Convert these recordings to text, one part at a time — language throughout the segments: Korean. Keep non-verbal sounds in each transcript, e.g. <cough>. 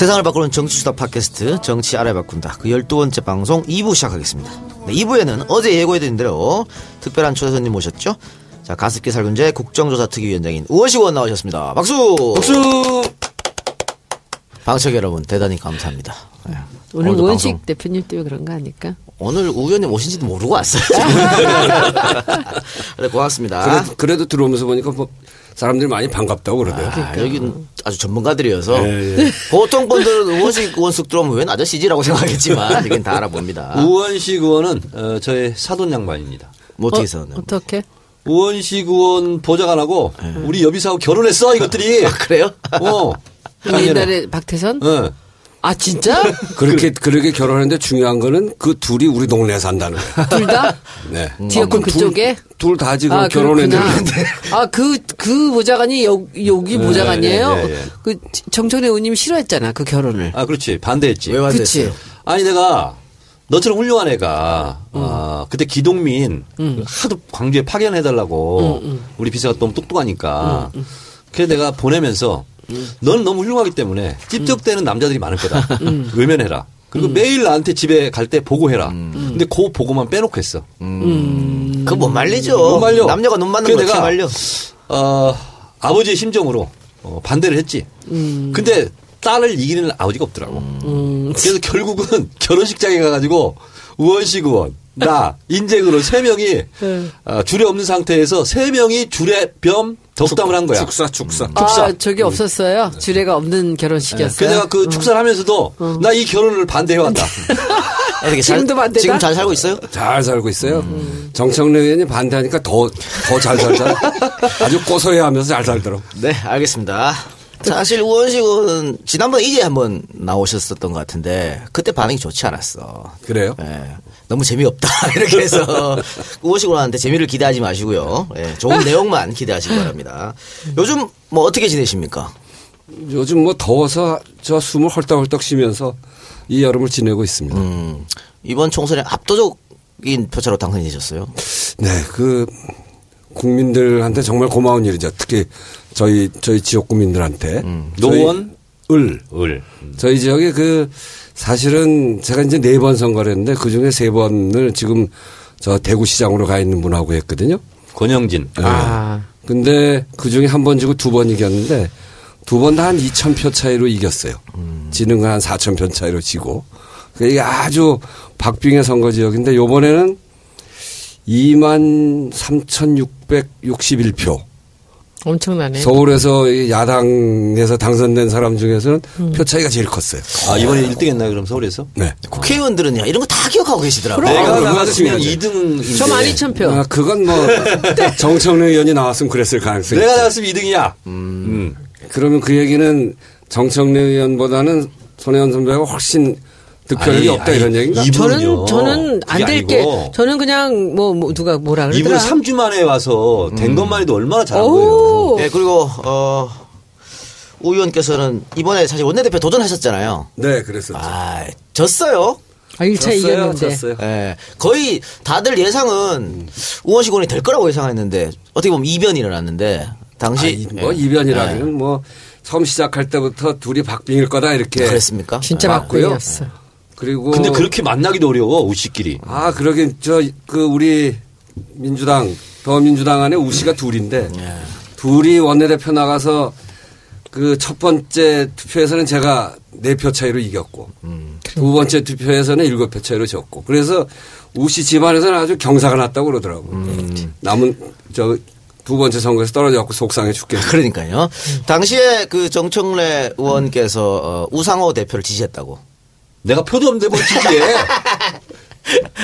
세상을 바꾸는 정치수다 팟캐스트 정치 알아 바꾼다 그 12번째 방송 2부 시작하겠습니다. 네, 2부에는 어제 예고해드린 대로 특별한 초대 손님 모셨죠. 자 가습기 살균제 국정조사 특위위원장인 우원식 의원 나오셨습니다. 박수! 박수! 방청 여러분 대단히 감사합니다. 네. 오늘 우원식 방송- 대표님 때문에 그런 거 아닐까? 오늘 우 의원님 오신지도 모르고 왔어요. <laughs> 네, 고맙습니다. 그래도, 그래도 들어오면서 보니까 뭐 사람들이 많이 반갑다고 그러더라고요. 아, 여기는 아주 전문가들이어서 예, 예. 보통 분들은 우원식 의원숙 들어오면 웬 아저씨지라고 생각하겠지만 <laughs> 여긴 다 알아봅니다. 우원식 의원은 어, 저의 사돈 양반입니다. 뭐 어떻게 해서 어떻게? 우원식 의원 보좌관하고 우리 여비사하고 결혼했어 이것들이. 아, 그래요? 어. 작년에. 옛날에 박태선? 어. 아 진짜? <laughs> 그렇게 그렇게 결혼했는데 중요한 거는 그 둘이 우리 동네에 산다는 거. <laughs> 둘 다? <laughs> 네. 지역군 그쪽에? 둘 다 지금 아, 결혼했는데. 아그 그 보좌관이 여, 여기 네, 보좌관이에요? 예, 예, 예. 그 정청래 의원님이 싫어했잖아 그 결혼을. 아 그렇지 반대했지. 왜 완대했어요? 그치. 아니 내가 너처럼 훌륭한 애가 아, 그때 기동민 그 하도 광주에 파견해달라고 우리 비서가 너무 똑똑하니까 그래서 내가 보내면서 너는 너무 훌륭하기 때문에 찝적대는 남자들이 많을 거다. <laughs> 외면해라. 그리고 매일 나한테 집에 갈 때 보고해라. 근데 그 보고만 빼놓고 했어. 그거 못 말리죠. 못 말려. 남녀가 눈 맞는 거 내가 말려? 어, 아버지의 심정으로 어, 반대를 했지. 근데 딸을 이기는 아버지가 없더라고. 그래서 결국은 <laughs> 결혼식장에 가가지고 우원식 의원, 나, 의원 세 명이 어, 줄에 없는 상태에서 세 명이 줄에 겸 덕담을 한 거야. 축사 축사. 아 저기 없었어요. 주례가 없는 결혼식이었어요. 그래서 내가 그 축사를 하면서도 나 이 결혼을 반대해왔다. <laughs> 어떻게 지금도 반대다? 지금 잘 살고 있어요? 잘 살고 있어요. 정청래 의원이 반대하니까 더 더 잘 살잖아. <laughs> 아주 고소해하면서 잘 살더라고. 네, 알겠습니다. 사실 우원식 의원 지난번에 이제 한번 나오셨었던 것 같은데 그때 반응이 좋지 않았어. 그래요? 예, 너무 재미없다 <laughs> 이렇게 해서 우원식 의원한테 재미를 기대하지 마시고요. 예, 좋은 <laughs> 내용만 기대하시기 바랍니다. 요즘 뭐 어떻게 지내십니까? 요즘 뭐 더워서 저 숨을 헐떡헐떡 쉬면서 이 여름을 지내고 있습니다. 음, 이번 총선에 압도적인 표차로 당선이 되셨어요. 네, 그 국민들한테 정말 고마운 일이죠. 특히 저희 저희 지역 국민들한테 노원? 저희 을 을. 저희 지역에 그 사실은 제가 이제 네 번 선거를 했는데 그 중에 세 번을 지금 저 대구시장으로 가 있는 분하고 했거든요. 권영진. 아 근데 그 중에 한 번 지고 두 번 이겼는데 두 번 다 한 2천 표 차이로 이겼어요. 지는 건한 4천 표 차이로 지고. 그러니까 이게 아주 박빙의 선거 지역인데 요번에는 2만 3,661표. 엄청나네. 서울에서 이 야당에서 당선된 사람 중에서는 표 차이가 제일 컸어요. 아, 이번에 1등 했나요, 그럼 서울에서? 네. 국회의원들은요 이런 거 다 기억하고 계시더라고요. 내가 나갔으면 맞습니다. 2등인데. 저 12,000표. 아, 그건 뭐 <laughs> 정청래 의원이 나왔으면 그랬을 가능성이 내가 있어요. 나갔으면 2등이야. 음. 그러면 그 얘기는 정청래 의원보다는 손혜원 선배가 훨씬 득표율이 아니, 없다 아니, 이런 얘기인가? 이- 저는 저는 안 될 게. 저는 그냥 뭐, 뭐 누가 뭐라 그러더라. 3주 만에 와서 된 것만 해도 얼마나 잘한 거예요. 오. 예, 그리고 어, 우 의원께서는 이번에 사실 원내대표 도전하셨잖아요. 네, 그랬었죠. 아, 졌어요. 아, 1차 졌어요, 이겼는데. 졌어요. 예, 거의 다들 예상은 우원식 의원이 될 거라고 예상했는데 어떻게 보면 이변이 일어났는데 당시 아니, 뭐 예. 이변이라기는 뭐 처음 시작할 때부터 둘이 박빙일 거다 이렇게. 그랬습니까? 진짜 맞고요. 막고였어. 그리고 근데 그렇게 만나기도 어려워, 우씨끼리. 아 그러긴 저 그 우리 민주당 더민주당 안에 우씨가 둘인데 예. 둘이 원내대표 나가서 그 첫 번째 투표에서는 제가 네 표 차이로 이겼고 두 번째 투표에서는 일곱 표 차이로 졌고 그래서 우씨 집안에서는 아주 경사가 났다고 그러더라고. 남은 저 두 번째 선거에서 떨어져갖고 속상해 죽겠네. 그러니까요. 당시에 그 정청래 의원께서 어, 우상호 대표를 지지했다고. 내가 표도 없는데 뭘 지지해.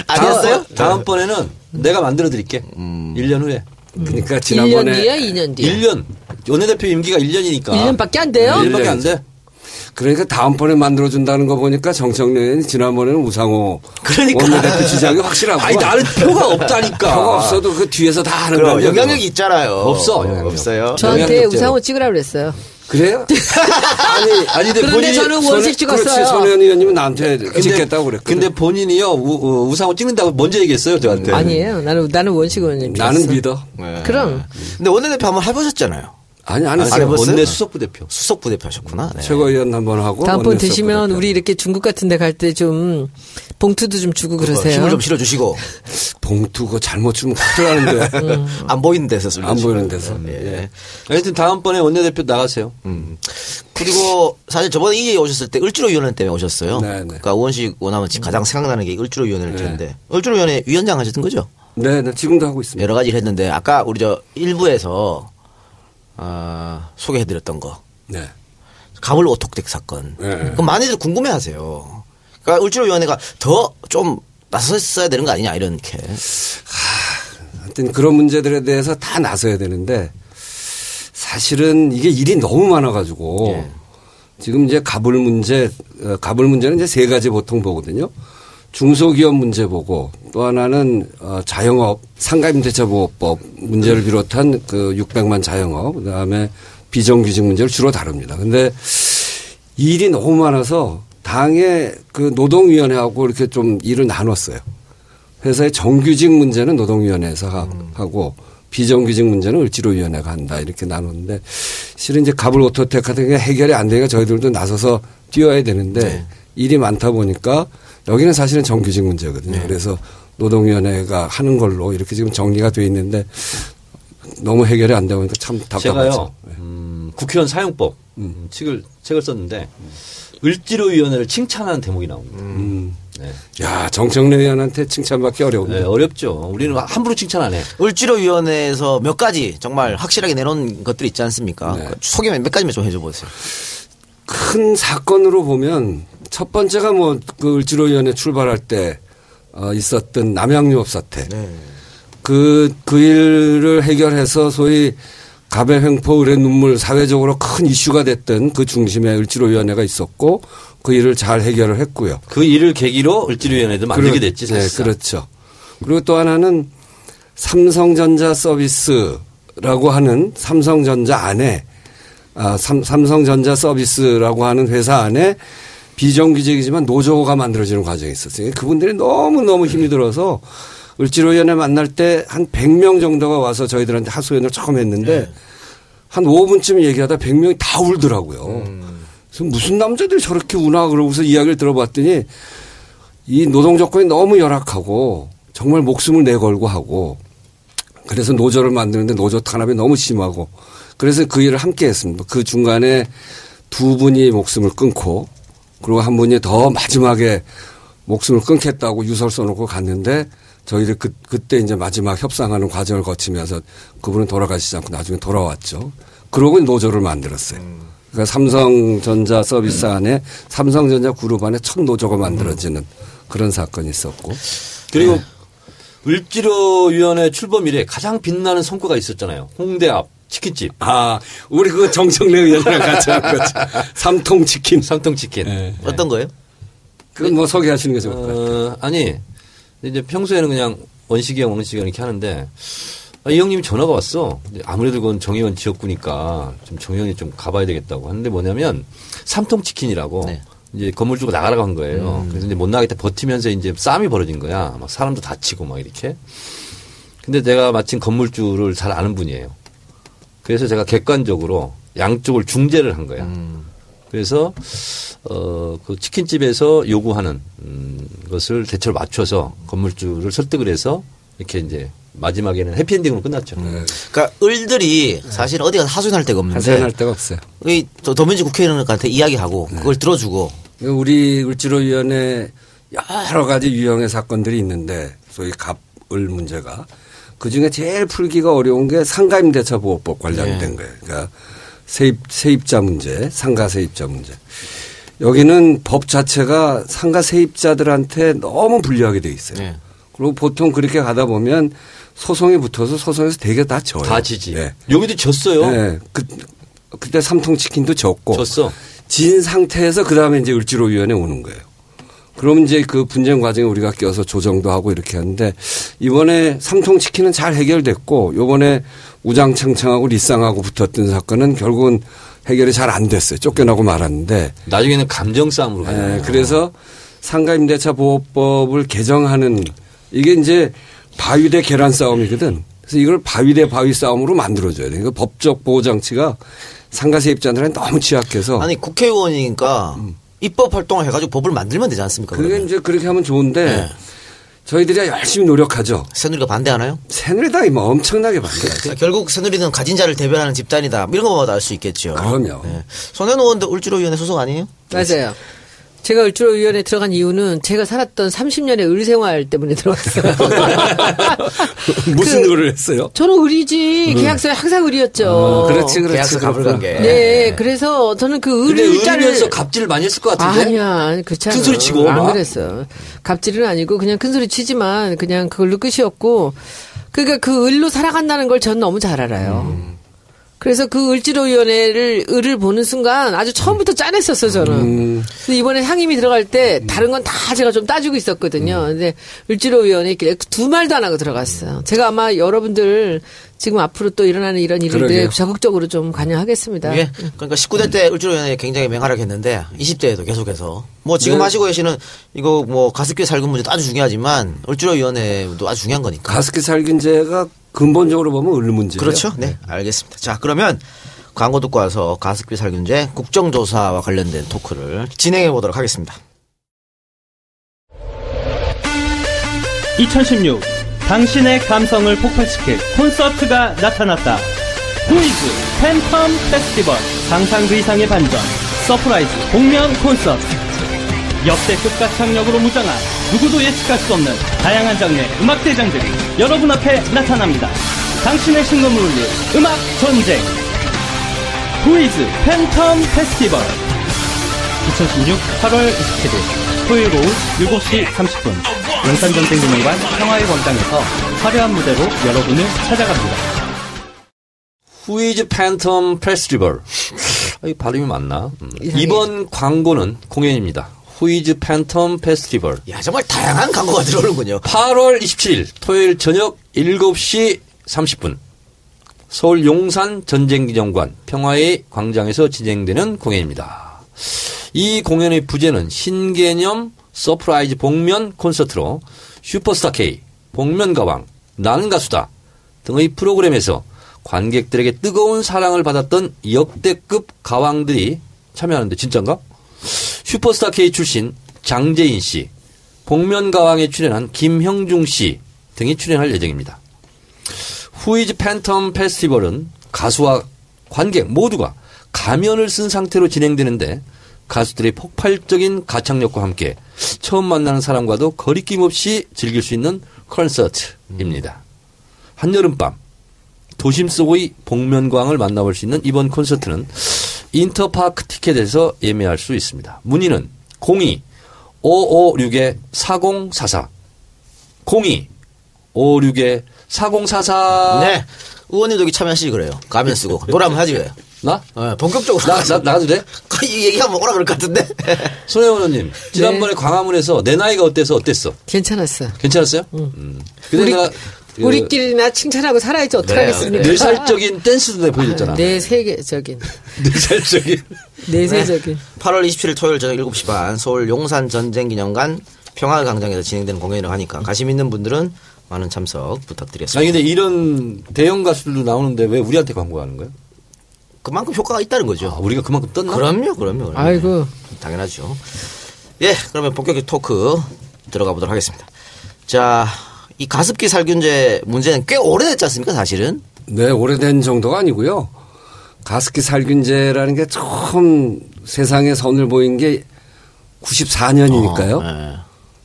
아니었어요? <laughs> 다음, 번에는 내가 만들어 드릴게. 1년 후에. 그러니까 1년 지난번에 뒤야, 2년 뒤야. 1년. 원내대표 임기가 1년이니까. 1년밖에 안 돼요? 1년밖에 안 돼. 그러니까 다음번에 만들어준다는 거 보니까 정청래 의원이 지난번에는 우상호 그러니까. 원내대표 지지하기 확실하고 아니, 나는 표가 없다니까. 표가 없어도 그 뒤에서 다 하는 거야. 영향력이 있잖아요. 없어, 영향력. 없어요. 저한테. 우상호 찍으라 그랬어요. 그래요? <laughs> 아니, 아니, 근데 그런데 본인이. 저는 손- 원식 찍었어요. 그렇지. 손혜원 의원님은 나한테 찍겠다고 그랬거든. 근데 본인이요, 우, 상호 찍는다고 먼저 얘기했어요, 저한테. 아니에요. 나는 나는 원식 의원님. 나는. 믿어. 네. 그럼 근데 원내대표 한번 해보셨잖아요. 아니 안안 했어요. 해봤어요? 원내 수석 부 대표. 수석 부 대표 하셨구나. 네. 최고위원 한 번 하고 다음번 원내 드시면 수석부대표. 우리 이렇게 중국 같은 데 갈 때 좀 봉투도 좀 주고 그러세요. 힘을 좀 실어 주시고 <laughs> 봉투 그 잘못 주면 큰일 나는데 <laughs> 음. <laughs> 안 보이는 데서 술 안. 보이는 데서. 예. 하여튼 다음번에 원내 대표 나가세요. 음. 그리고 사실 저번에 이 오셨을 때 을지로 위원회 때문에 오셨어요. 네, 네. 그러니까 의원식 원하면 지금 가장 생각나는 게 을지로 위원회일 텐데 을지로 위원회 위원장 하셨던 거죠? 네, 네, 지금도 하고 있습니다. 여러 가지 를 했는데 아까 우리 저 일부에서 아, 소개해드렸던 거 네. 가물 오톡택 사건. 네. 그럼 많이들 궁금해하세요. 그러니까 을지로위원회가 더 좀 나섰어야 되는 거 아니냐 이렇게. 하여튼 그런 문제들에 대해서 다 나서야 되는데 사실은 이게 일이 너무 많아가지고 예. 지금 이제 가불 문제, 어, 가불 문제는 이제 세 가지 보통 보거든요. 중소기업 문제 보고 또 하나는 어, 자영업 상가임대차보호법 문제를 비롯한 그 600만 자영업 그다음에 비정규직 문제를 주로 다룹니다. 근데 일이 너무 많아서 당의 그 노동위원회하고 이렇게 좀 일을 나눴어요. 회사의 정규직 문제는 노동위원회에서 하- 하고 비정규직 문제는 을지로위원회가 한다 이렇게 나눴는데 실은 이제 가불 오토텍 같은 게 해결이 안 되니까 저희들도 나서서 뛰어야 되는데 일이 많다 보니까 여기는 사실은 정규직 문제거든요. 그래서 노동위원회가 하는 걸로 이렇게 지금 정리가 돼 있는데 너무 해결이 안 되고 보니까 참 답답하죠. 제가요, 음, 국회의원 사용법 음, 책을, 책을 썼는데, 을지로 위원회를 칭찬하는 대목이 나옵니다. 음. 네. 야 정청래 의원한테 칭찬받기 어려운데. 네, 어렵죠. 우리는 함부로 칭찬 안 해. 을지로 위원회에서 몇 가지 정말 확실하게 내놓은 것들이 있지 않습니까? 네. 그 소개만 몇 가지만 좀 해줘 보세요. 큰 사건으로 보면 첫 번째가 뭐 그 을지로위원회 출발할 때 어, 있었던 남양유업 사태. 그, 그 일을 해결해서 소위 갑의 횡포 을의 눈물 사회적으로 큰 이슈가 됐던 그 중심에 을지로위원회가 있었고 그 일을 잘 해결을 했고요. 그 일을 계기로 을지로위원회도 만들게 그렇- 됐지, 네, 사실상. 그렇죠. 그리고 또 하나는 삼성전자 서비스라고 하는 삼성전자 안에 아, 삼, 삼성전자 서비스라고 하는 회사 안에 비정규직이지만 노조가 만들어지는 과정이 있었어요. 그분들이 너무너무 힘이 들어서 을지로위원회 만날 때 한 100명 정도가 와서 저희들한테 하소연을 처음 했는데 한 5분쯤 얘기하다 100명이 다 울더라고요. 그래서 무슨 남자들이 저렇게 우나 그러고서 이야기를 들어봤더니 이 노동 조건이 너무 열악하고 정말 목숨을 내걸고 하고 그래서 노조를 만드는데 노조 탄압이 너무 심하고 그래서 그 일을 함께 했습니다. 그 중간에 두 분이 목숨을 끊고 그리고 한 분이 더 마지막에 목숨을 끊겠다고 유서를 써놓고 갔는데 저희들 그, 그때 이제 마지막 협상하는 과정을 거치면서 그분은 돌아가시지 않고 나중에 돌아왔죠. 그러고 노조를 만들었어요. 그러니까 삼성전자 서비스 안에 삼성전자 그룹 안에 첫 노조가 만들어지는 그런 사건이 있었고. 그리고 을지로위원회 출범 이래 가장 빛나는 성과가 있었잖아요. 홍대 앞 치킨집. 아, 우리 그거 정청래 의원이랑 같이 한 거죠. 삼통치킨. 삼통치킨. 네. 어떤 거예요? 그건 뭐 소개하시는 게 좋을 것 같아요. 어, 아니, 이제 평소에는 그냥 원식이 형, 원식이 형 이렇게 하는데, 아, 이 형님이 전화가 왔어. 아무래도 그건 정의원 지역구니까 좀 정의원이 좀 가봐야 되겠다고 하는데 뭐냐면, 삼통치킨이라고 네. 이제 건물주가 나가라고 한 거예요. 그래서 이제 못 나가겠다 버티면서 이제 싸움이 벌어진 거야. 막 사람도 다치고 막 이렇게. 근데 내가 마침 건물주를 잘 아는 분이에요. 그래서 제가 객관적으로 양쪽을 중재를 한 거야. 그래서 어그 치킨집에서 요구하는 음, 것을 대체로 맞춰서 건물주를 설득을 해서 이렇게 이제 마지막에는 해피엔딩으로 끝났죠. 그러니까 을들이 사실 어디 가서 하소연할 데가 없는데 하소연할 데가 없어요. 이 더- 더민주 국회의원한테 이야기하고 그걸 들어주고 우리 을지로위원회 여러 가지 유형의 사건들이 있는데 소위 갑을 문제가 그 중에 제일 풀기가 어려운 게 상가임 대차 보호법 관련된 거예요. 그러니까 세입 세입자 문제, 상가 세입자 문제. 여기는 법 자체가 상가 세입자들한테 너무 불리하게 돼 있어요. 네. 그리고 보통 그렇게 가다 보면 소송이 붙어서 소송에서 되게 다 져요. 다 지지. 네. 여기도 졌어요. 네. 그, 그때 삼통 치킨도 졌고. 졌어. 진 상태에서 그 다음에 이제 을지로위원회 오는 거예요. 그럼 이제 그 분쟁 과정에 우리가 껴서 조정도 하고 이렇게 하는데 이번에 삼통치킨은 잘 해결됐고 요번에 우장창창하고 리쌍하고 붙었던 사건은 결국은 해결이 잘 안 됐어요. 쫓겨나고 말았는데 나중에는 감정 싸움으로 가요. 예, 그래서 상가임대차 보호법을 개정하는 이게 이제 바위 대 계란 싸움이거든. 그래서 이걸 바위 대 바위 싸움으로 만들어줘야 돼. 그 법적 보호 장치가 상가 세입자들은 너무 취약해서 아니 국회의원이니까 입법 활동을 해가지고 법을 만들면 되지 않습니까? 그게 그러면? 이제 그렇게 하면 좋은데 네. 저희들이 열심히 노력하죠. 새누리가 반대하나요? 새누리당이 뭐 엄청나게 반대하죠. 자, 결국 새누리는 가진 자를 대변하는 집단이다. 이런 거마다 알 수 있겠죠. 그럼요. 네. 손현 의원도 을지로위원회 소속 아니에요? 맞아요. 제가 을지로위원회 들어간 이유는 제가 살았던 30년의 을 생활 때문에 들어갔어요. <laughs> 무슨 그- 노를 했어요? 저는 을이지. 계약서에 항상 을이었죠. 어, 그렇지, 그렇지. 계약서 그렇구나. 갑을관계. 네, 그래서 저는 그 근데 을자를 을이면서 갑질을 많이 했을 것 같은데. 아니야, 그렇지 않아. 큰 소리 치고 안 막. 그랬어. 갑질은 아니고 그냥 큰 소리 치지만 그냥 그걸로 끝이었고, 그러니까 그 을로 살아간다는 걸전 너무 잘 알아요. 음. 그래서 그 을지로위원회를 을을 보는 순간 아주 처음부터 짠했었어 저는. 음. 근데 이번에 상임위 들어갈 때 다른 건 다 제가 좀 따지고 있었거든요. 음. 근데 을지로위원회 있길래 두 말도 안 하고 들어갔어요. 제가 아마 여러분들 지금 앞으로 또 일어나는 이런 일들에 그러게요. 적극적으로 좀 관여하겠습니다. 예. 그러니까 19대 때 울주로위원회 굉장히 맹활약했는데 20대에도 계속해서 뭐 지금 네. 하시고 계시는 이거 뭐 가습기 살균 문제도 아주 중요하지만 울주로위원회도 아주 중요한 거니까. 가습기 살균제가 근본적으로 보면 을 문제예요. 그렇죠. 네, 알겠습니다. 자, 그러면 광고 듣고 와서 가습기 살균제 국정조사와 관련된 토크를 진행해 보도록 하겠습니다. 2016 당신의 감성을 폭발시킬 콘서트가 나타났다. Who's Phantom Festival 상상 그 이상의 반전 surprise 공연 콘서트 역대급 가창력으로 무장한 누구도 예측할 수 없는 다양한 장르의 음악 대장들이 여러분 앞에 나타납니다. 당신의 심금을 울릴 음악 전쟁 Who's Phantom Festival 2016 8월 27일 토요일 오후 7시 30분 용산전쟁기념관 평화의 광장에서 화려한 무대로 여러분을 찾아갑니다. Who's Phantom Festival. 아, 이 발음이 맞나? 음. 이상해. 이번 광고는 공연입니다. Who's Phantom Festival. 야, 정말 다양한 광고가 들어오는군요. 8월 27일 토요일 저녁 7시 30분 서울 용산 전쟁기념관 평화의 광장에서 진행되는 공연입니다. 이 공연의 부제는 신개념 surprise 복면 콘서트로 슈퍼스타 K, 복면 가왕, 나는 가수다 등의 프로그램에서 관객들에게 뜨거운 사랑을 받았던 역대급 가왕들이 참여하는데 진짠가? 슈퍼스타 K 출신 장재인 씨, 복면가왕에 출연한 김형중 씨 등이 출연할 예정입니다. 후이즈 팬텀 페스티벌은 가수와 관객 모두가 가면을 쓴 상태로 진행되는데 가수들의 폭발적인 가창력과 함께 처음 만나는 사람과도 거리낌 없이 즐길 수 있는 콘서트입니다. 한여름밤 도심 속의 복면광을 만나볼 수 있는 이번 콘서트는 인터파크 티켓에서 예매할 수 있습니다. 문의는 02 556에 4044 02 556에 4044 네. 의원님도 여기 참여하시지 그래요. 가면 쓰고. 노래 한번 하지 왜? 나? 네, 본격적으로. 나, 나, 나가도 돼? <laughs> 이 얘기하면 오라 그럴 것 같은데. <laughs> 손혜원 의원님, 지난번에 광화문에서 내 나이가 어때서 어땠어? 괜찮았어. 괜찮았어요? 음. 근데 우리, 내가 그 우리끼리나 칭찬하고 살아야지 어떡하겠습니까? 뇌살적인 <laughs> 댄스도 보여줬잖아. 내 세계적인, <laughs> 뇌살적인. 내세적인. 8월 27일 토요일 저녁 7시 반 서울 용산 전쟁 기념관 평화 광장에서 진행되는 공연이라고 하니까 관심 있는 분들은 많은 참석 부탁드리겠습니다. 아니, 근데 이런 대형 가수들도 나오는데 왜 우리한테 광고하는 거예요? 그만큼 효과가 있다는 거죠. 아, 우리가 그만큼 떴나? 그럼요, 그럼요. 그럼요. 아이고. 당연하죠. 예, 그러면 본격적 토크 들어가 보도록 하겠습니다. 자, 이 가습기 살균제 문제는 꽤 오래됐지 않습니까, 사실은? 네, 오래된 정도가 아니고요. 가습기 살균제라는 게 처음 세상에 선을 보인 게 94년이니까요. 예.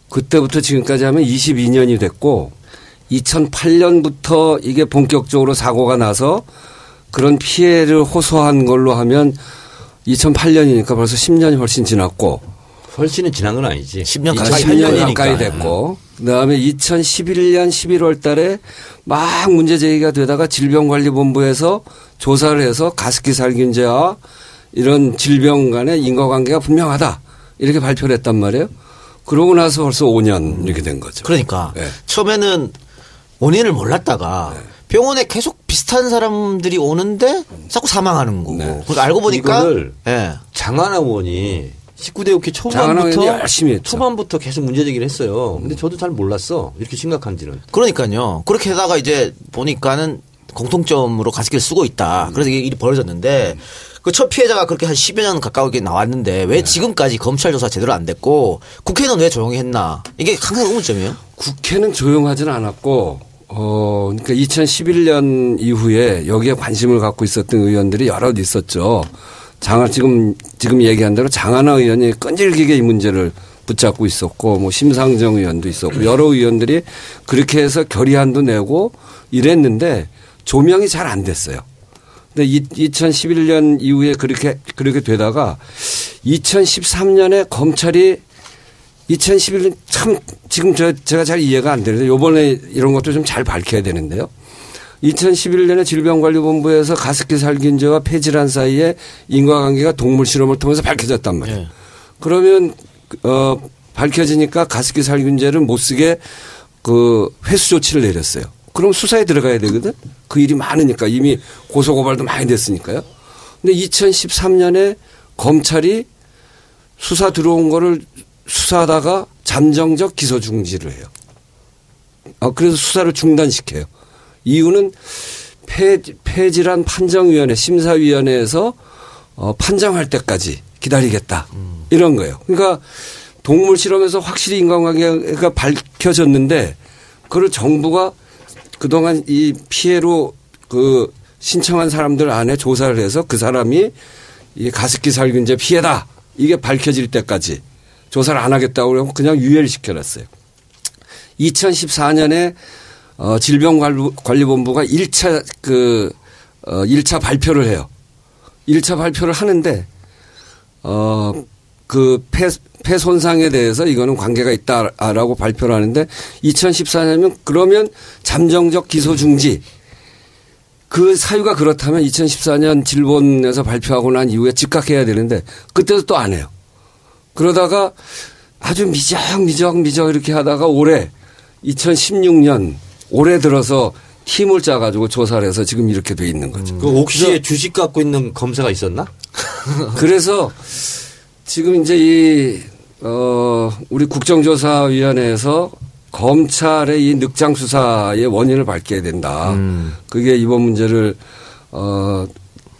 그때부터 지금까지 하면 22년이 됐고 2008년부터 이게 본격적으로 사고가 나서 그런 피해를 호소한 걸로 하면 2008년이니까 벌써 10년이 훨씬 지났고 훨씬은 지난 건 아니지. 10년 아, 가까이 10년 됐으니까. 가까이 됐고 그다음에 2011년 11월 달에 막 문제 제기가 되다가 질병관리본부에서 조사를 해서 가습기 살균제와 이런 질병 간의 인과관계가 분명하다 이렇게 발표를 했단 말이에요. 그러고 나서 벌써 5년 이렇게 된 거죠. 그러니까 네. 처음에는 원인을 몰랐다가 병원에 계속 비슷한 사람들이 오는데 자꾸 사망하는 거고. 네. 그러니까 알고 보니까 이거를 예. 장하나 의원이 19대 국회 초반부터 열심히 했죠. 초반부터 계속 문제 제기를 했어요. 근데 저도 잘 몰랐어. 이렇게 심각한지는. 그러니까요. 그렇게 하다가 이제 보니까는 공통점으로 가습기를 쓰고 있다. 그래서 이게 일이 벌어졌는데 그첫 피해자가 그렇게 한 10여 년 가까우게 나왔는데 왜 지금까지 검찰 조사 제대로 안 됐고 국회는 왜 조용히 했나. 이게 항상 의문점이에요. 국회는 조용하지는 않았고 어 그러니까 2011년 이후에 여기에 관심을 갖고 있었던 의원들이 여럿 있었죠. 장하 지금 지금 얘기한 대로 장하나 의원이 끈질기게 이 문제를 붙잡고 있었고 뭐 심상정 의원도 있었고 여러 의원들이 그렇게 해서 결의안도 내고 이랬는데 조명이 잘 안 됐어요. 근데 2011년 이후에 그렇게 그렇게 되다가 2013년에 검찰이 2011년 참 지금 저 제가 잘 이해가 안 되는데 요번에 이런 것도 좀 잘 밝혀야 되는데요. 2011년에 질병관리본부에서 가습기 살균제와 폐질환 사이에 인과관계가 동물 실험을 통해서 밝혀졌단 말이에요. 네. 그러면 어 밝혀지니까 가습기 살균제를 못 쓰게 그 회수 조치를 내렸어요. 그럼 수사에 들어가야 되거든. 그 일이 많으니까 이미 고소 고발도 많이 됐으니까요. 근데 2013년에 검찰이 수사 들어온 거를 수사하다가 잠정적 기소 중지를 해요. 어, 그래서 수사를 중단시켜요. 이유는 폐, 폐질환 판정위원회 심사위원회에서 어, 판정할 때까지 기다리겠다. 이런 거예요. 그러니까 동물 실험에서 확실히 인간관계가 밝혀졌는데 그걸 정부가 그동안 이 피해로 그 신청한 사람들 안에 조사를 해서 그 사람이 이 가습기 살균제 피해다. 이게 밝혀질 때까지 조사를 안 하겠다고 그러고 그냥 유예를 시켜놨어요. 2014년에 어, 질병관리본부가 1차 그, 어, 1차 발표를 해요. 1차 발표를 하는데, 어, 그 폐, 폐 손상에 대해서 이거는 관계가 있다라고 발표를 하는데 2014년이면 그러면 잠정적 기소 중지 그 사유가 그렇다면 2014년 질본에서 발표하고 난 이후에 즉각해야 되는데 그때도 또 안 해요. 그러다가 아주 미적 미적 미적 이렇게 하다가 올해 2016년 올해 들어서 팀을 짜가지고 조사를 해서 지금 이렇게 돼 있는 거죠. 그 옥시에 주식 갖고 있는 검사가 있었나? <laughs> 그래서 지금 이제 이, 어, 우리 국정조사위원회에서 검찰의 이 늑장 수사의 원인을 밝혀야 된다. 그게 이번 문제를, 어,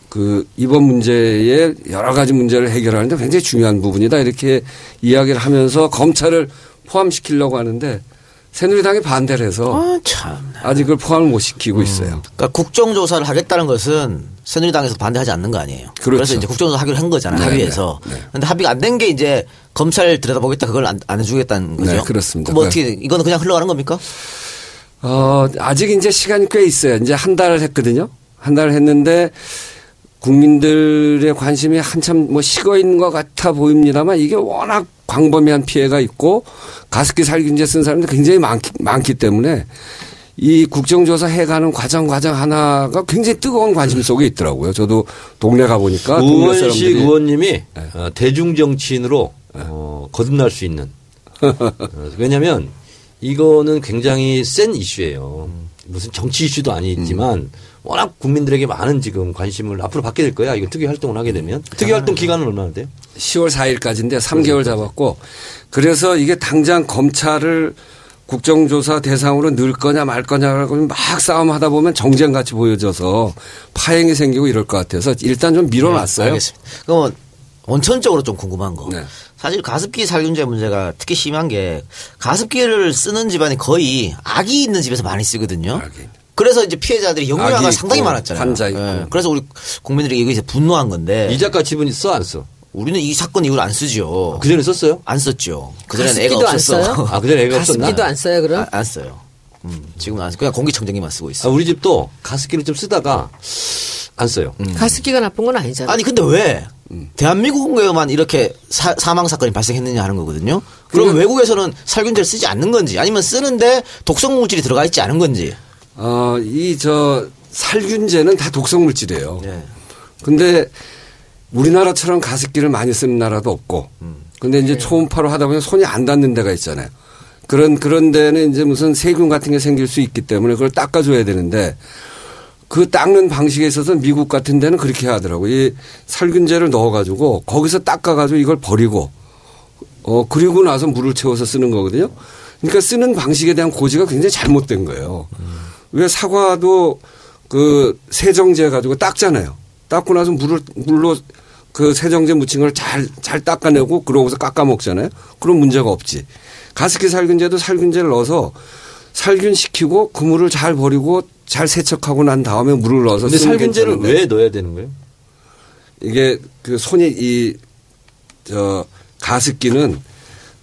그 이번 문제의 여러 가지 문제를 해결하는데 굉장히 중요한 부분이다. 이렇게 이야기를 하면서 검찰을 포함시키려고 하는데 새누리당이 반대를 해서 아, 참. 아직 그걸 포함을 못 시키고 있어요. 그러니까 국정조사를 하겠다는 것은 새누리당에서 반대하지 않는 거 아니에요. 그렇죠. 래서 이제 국정조사 하기로 한 거잖아요. 네, 합의해서. 네, 네. 근데 합의가 안 된 게 이제 검찰 들여다보겠다 그걸 안, 안 해주겠다는 거죠. 네, 그렇습니다. 뭐 네. 어떻게 이거는 그냥 흘러가는 겁니까? 어, 아직 이제 시간이 꽤 있어요. 이제 한 달을 했거든요. 한 달을 했는데 국민들의 관심이 한참 뭐 식어 있는 것 같아 보입니다만 이게 워낙 광범위한 피해가 있고 가습기 살균제 쓴 사람들 굉장히 많기, 많기 때문에 이 국정조사 해가는 과정 과정 하나가 굉장히 뜨거운 관심 속에 있더라고요. 저도 동네 가보니까 우원식 사람들이 네. 의원님이 어, 대중정치인으로 어, 거듭날 수 있는. 어, 왜냐하면 이거는 굉장히 센 이슈예요. 무슨 정치 이슈도 아니지만 음. 워낙 국민들에게 많은 지금 관심을 앞으로 받게 될 거야. 이거 특위 활동을 하게 되면 특위 활동 기간은 얼마나 돼요? 10월 4일까지인데 3개월 잡았고 그래서 이게 당장 검찰을 국정조사 대상으로 넣을 거냐 말 거냐라고 막 싸움하다 보면 정쟁 같이 보여져서 파행이 생기고 이럴 것 같아서 일단 좀 밀어놨어요. 네, 알겠습니다. 그럼 원천적으로 좀 궁금한 거. 네. 사실 가습기 살균제 문제가 특히 심한 게 가습기를 쓰는 집안이 거의 아기 있는 집에서 많이 쓰거든요. 아기. 그래서 이제 피해자들이 영유아가 있고, 상당히 많았잖아요. 환자 있고. 예, 그래서 우리 국민들이 여기서 분노한 건데 이 작가 집은 써 안 써? 우리는 이 사건 이후로 안 쓰죠. 그 전에 썼어요? 안 썼죠. 그 전에는 애가 가습기도 안 없었어. 써요? 아, 그 전에 애가 없었나? 가습기도 안 써요, 그럼? 아, 안 써요. 음, 지금은 안 써. 그냥 공기청정기만 쓰고 아, 있어. 우리 집도 가습기를 좀 쓰다가 안 써요. 가습기가 나쁜 건 아니잖아요. 아니 근데 왜 대한민국에만 이렇게 사, 망 사건이 발생했느냐 하는 거거든요. 그러면 외국에서는 살균제를 쓰지 않는 건지 아니면 쓰는데 독성 물질이 들어가 있지 않은 건지. 어, 이 저 살균제는 다 독성 물질이에요. 네. 근데 우리나라처럼 가습기를 많이 쓰는 나라도 없고. 근데 이제 초음파로 하다 보면 손이 안 닿는 데가 있잖아요. 그런 그런 데는 이제 무슨 세균 같은 게 생길 수 있기 때문에 그걸 닦아 줘야 되는데 그 닦는 방식에 있어서 미국 같은 데는 그렇게 하더라고요. 이 살균제를 넣어 가지고 거기서 닦아 가지고 이걸 버리고 어, 그리고 나서 물을 채워서 쓰는 거거든요. 그러니까 쓰는 방식에 대한 고지가 굉장히 잘못된 거예요. 왜 사과도 그 세정제 가지고 닦잖아요. 닦고 나서 물을, 물로 그 세정제 묻힌 걸 잘, 잘 닦아내고 그러고서 깎아 먹잖아요. 그런 문제가 없지. 가습기 살균제도 살균제를 넣어서 살균시키고 그 물을 잘 버리고 잘 세척하고 난 다음에 물을 넣어서 근데 살균제를 왜 넣어야 되는 거예요? 이게 그 손이 이 저 가습기는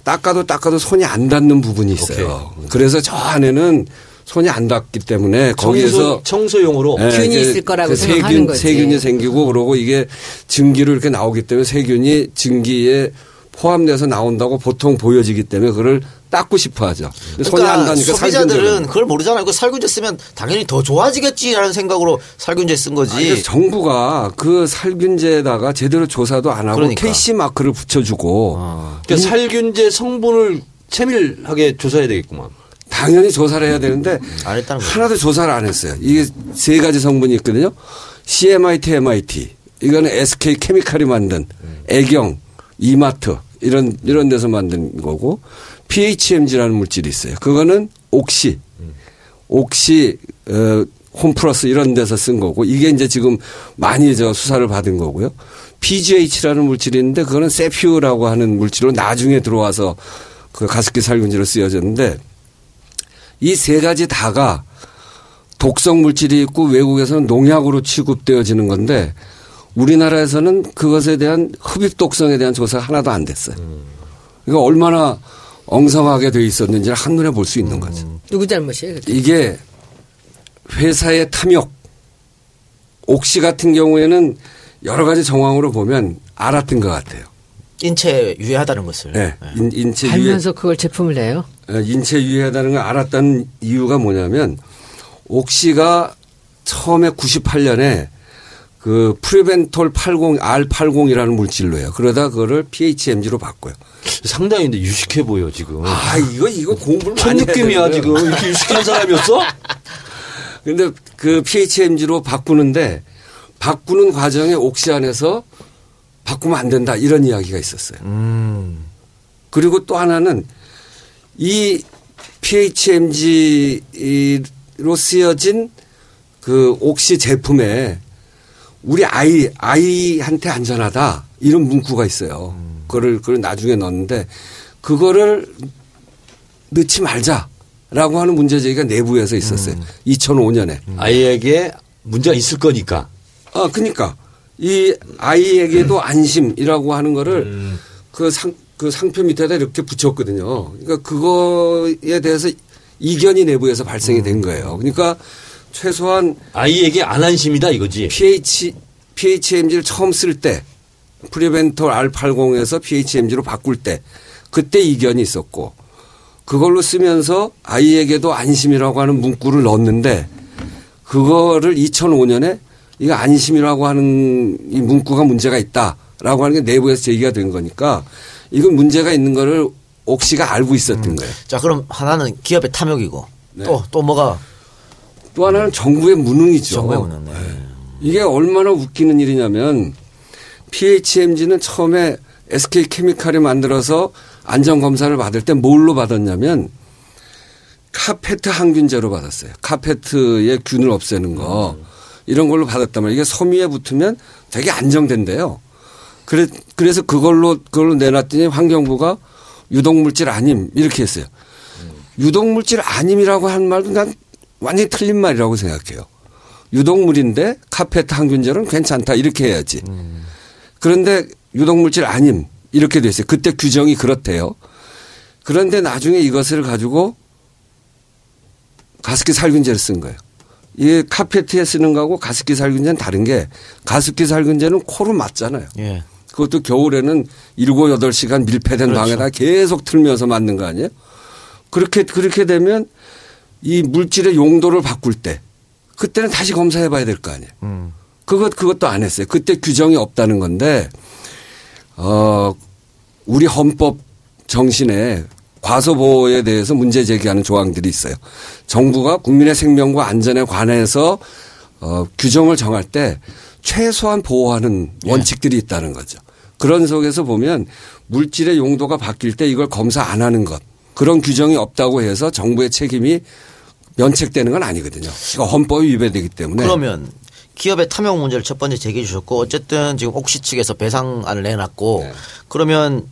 닦아도 닦아도 손이 안 닿는 부분이 있어요. 그래서 저 안에는 손이 안 닿기 때문에 거기에서 청소, 청소용으로 예, 균이 있을 거라고 그 생각하는 세균, 거지. 세균이 생기고 그러고 이게 증기로 이렇게 나오기 때문에 세균이 증기에 포함돼서 나온다고 보통 보여지기 때문에 그걸 닦고 싶어 하죠. 손이 안 그러니까 닿으니까 소비자들은. 그걸 모르잖아요. 그 살균제 쓰면 당연히 더 좋아지겠지라는 생각으로 살균제 쓴 거지. 아니, 정부가 그 살균제에다가 제대로 조사도 안 하고 그러니까. KC 마크를 붙여주고 그러니까 살균제 성분을 세밀하게 조사해야 되겠구만. 당연히 조사를 해야 되는데. 하나도 조사를 안 했어요. 이게 세 가지 성분이 있거든요. CMIT, MIT. 이거는 SK 케미칼이 만든 애경, 이마트 이런 이런 데서 만든 거고 PHMG라는 물질이 있어요. 그거는 옥시, 옥시 어, 홈플러스 이런 데서 쓴 거고 이게 이제 지금 많이 저 수사를 받은 거고요. PGH라는 물질이 있는데 그거는 세퓨라고 하는 물질로 나중에 들어와서 그 가습기 살균제로 쓰여졌는데 이 세 가지 다가 독성 물질이 있고 외국에서는 농약으로 취급되어지는 건데 우리나라에서는 그것에 대한 흡입 독성에 대한 조사가 하나도 안 됐어요. 그러니까 얼마나 엉성하게 돼 있었는지를 한눈에 볼 수 있는 거죠. 누구 잘못이에요? 그게? 이게 회사의 탐욕, 옥시 같은 경우에는 여러 가지 정황으로 보면 알았던 것 같아요. 인체에 유해하다는 것을. 네. 인, 인체 유해, 알면서 그걸 제품을 내요? 어, 인체 유해하다는 걸 알았다는 이유가 뭐냐면 옥시가 처음에 98년에 그 프리벤톨 80 R80이라는 물질로요. 그러다 그거를 PHMG로 바꿔요. 상당히 근데 유식해 보여 지금. 아 이거 이거 공부를 첫 많이 느낌이야. 지금 이렇게 유식한 사람이었어? 근데 그 PHMG로 바꾸는데 바꾸는 과정에 옥시 안에서 바꾸면 안 된다 이런 이야기가 있었어요. 음. 그리고 또 하나는 이 PHMG로 쓰여진 그 옥시 제품에 우리 아이 아이한테 안전하다 이런 문구가 있어요. 그거를 그걸 나중에 넣었는데 그거를 넣지 말자라고 하는 문제 제기가 내부에서 있었어요. 2005년에. 아이에게 문제가 있을 거니까. 아, 그니까. 이 아이에게도 안심이라고 하는 거를 그 상, 그 상표 밑에다 이렇게 붙였거든요. 그러니까 그거에 대해서 이견이 내부에서 발생이 된 거예요. 그러니까 최소한 아이에게 안 안심이다 이거지. pH, PHMG를 처음 쓸 때 프리벤톨 R80에서 PHMG로 바꿀 때 그때 이견이 있었고 그걸로 쓰면서 아이에게도 안심이라고 하는 문구를 넣었는데 그거를 2005년에 이거 안심이라고 하는 이 문구가 문제가 있다라고 하는 게 내부에서 제기가 된 거니까 이건 문제가 있는 거를 옥시가 알고 있었던 거예요. 자, 그럼 하나는 기업의 탐욕이고 네. 또, 또 뭐가 또 하나는 정부의 무능이죠. 정부의 무능, 네. 이게 얼마나 웃기는 일이냐면 PHMG는 처음에 SK 케미칼이 만들어서 안전 검사를 받을 때 뭘로 받았냐면 카페트 항균제로 받았어요. 카페트의 균을 없애는 거 이런 걸로 받았단 말이에요. 이게 섬유에 붙으면 되게 안정된대요. 그래 그래서 그걸로 그걸로 내놨더니 환경부가 유독물질 아님 이렇게 했어요. 유독물질 아님이라고 한 말도 난 완전히 틀린 말이라고 생각해요. 유독물인데 카페트 항균제는 괜찮다 이렇게 해야지. 그런데 유독물질 아님 이렇게 돼 있어요. 그때 규정이 그렇대요. 그런데 나중에 이것을 가지고 가습기 살균제를 쓴 거예요. 이 카페트에 쓰는 거하고 가습기 살균제는 다른 게 가습기 살균제는 코로 맞잖아요. 예. 그것도 겨울에는 7, 8시간 밀폐된 그렇죠. 방에다 계속 틀면서 맞는 거 아니에요? 그렇게, 그렇게 되면 이 물질의 용도를 바꿀 때 그때는 다시 검사해 봐야 될 거 아니에요. 음. 그것, 그것도 안 했어요. 그때 규정이 없다는 건데, 어, 우리 헌법 정신에 과소보호에 대해서 문제 제기하는 조항들이 있어요. 정부가 국민의 생명과 안전에 관해서 어, 규정을 정할 때 최소한 보호하는 원칙들이 있다는 거죠. 그런 속에서 보면 물질의 용도가 바뀔 때 이걸 검사 안 하는 것 그런 규정이 없다고 해서 정부의 책임이 면책되는 건 아니거든요. 이거 헌법이 위배되기 때문에 그러면 기업의 탐욕 문제를 첫 번째 제기해 주셨고 어쨌든 지금 옥시 측에서 배상안을 내놨고 네. 그러면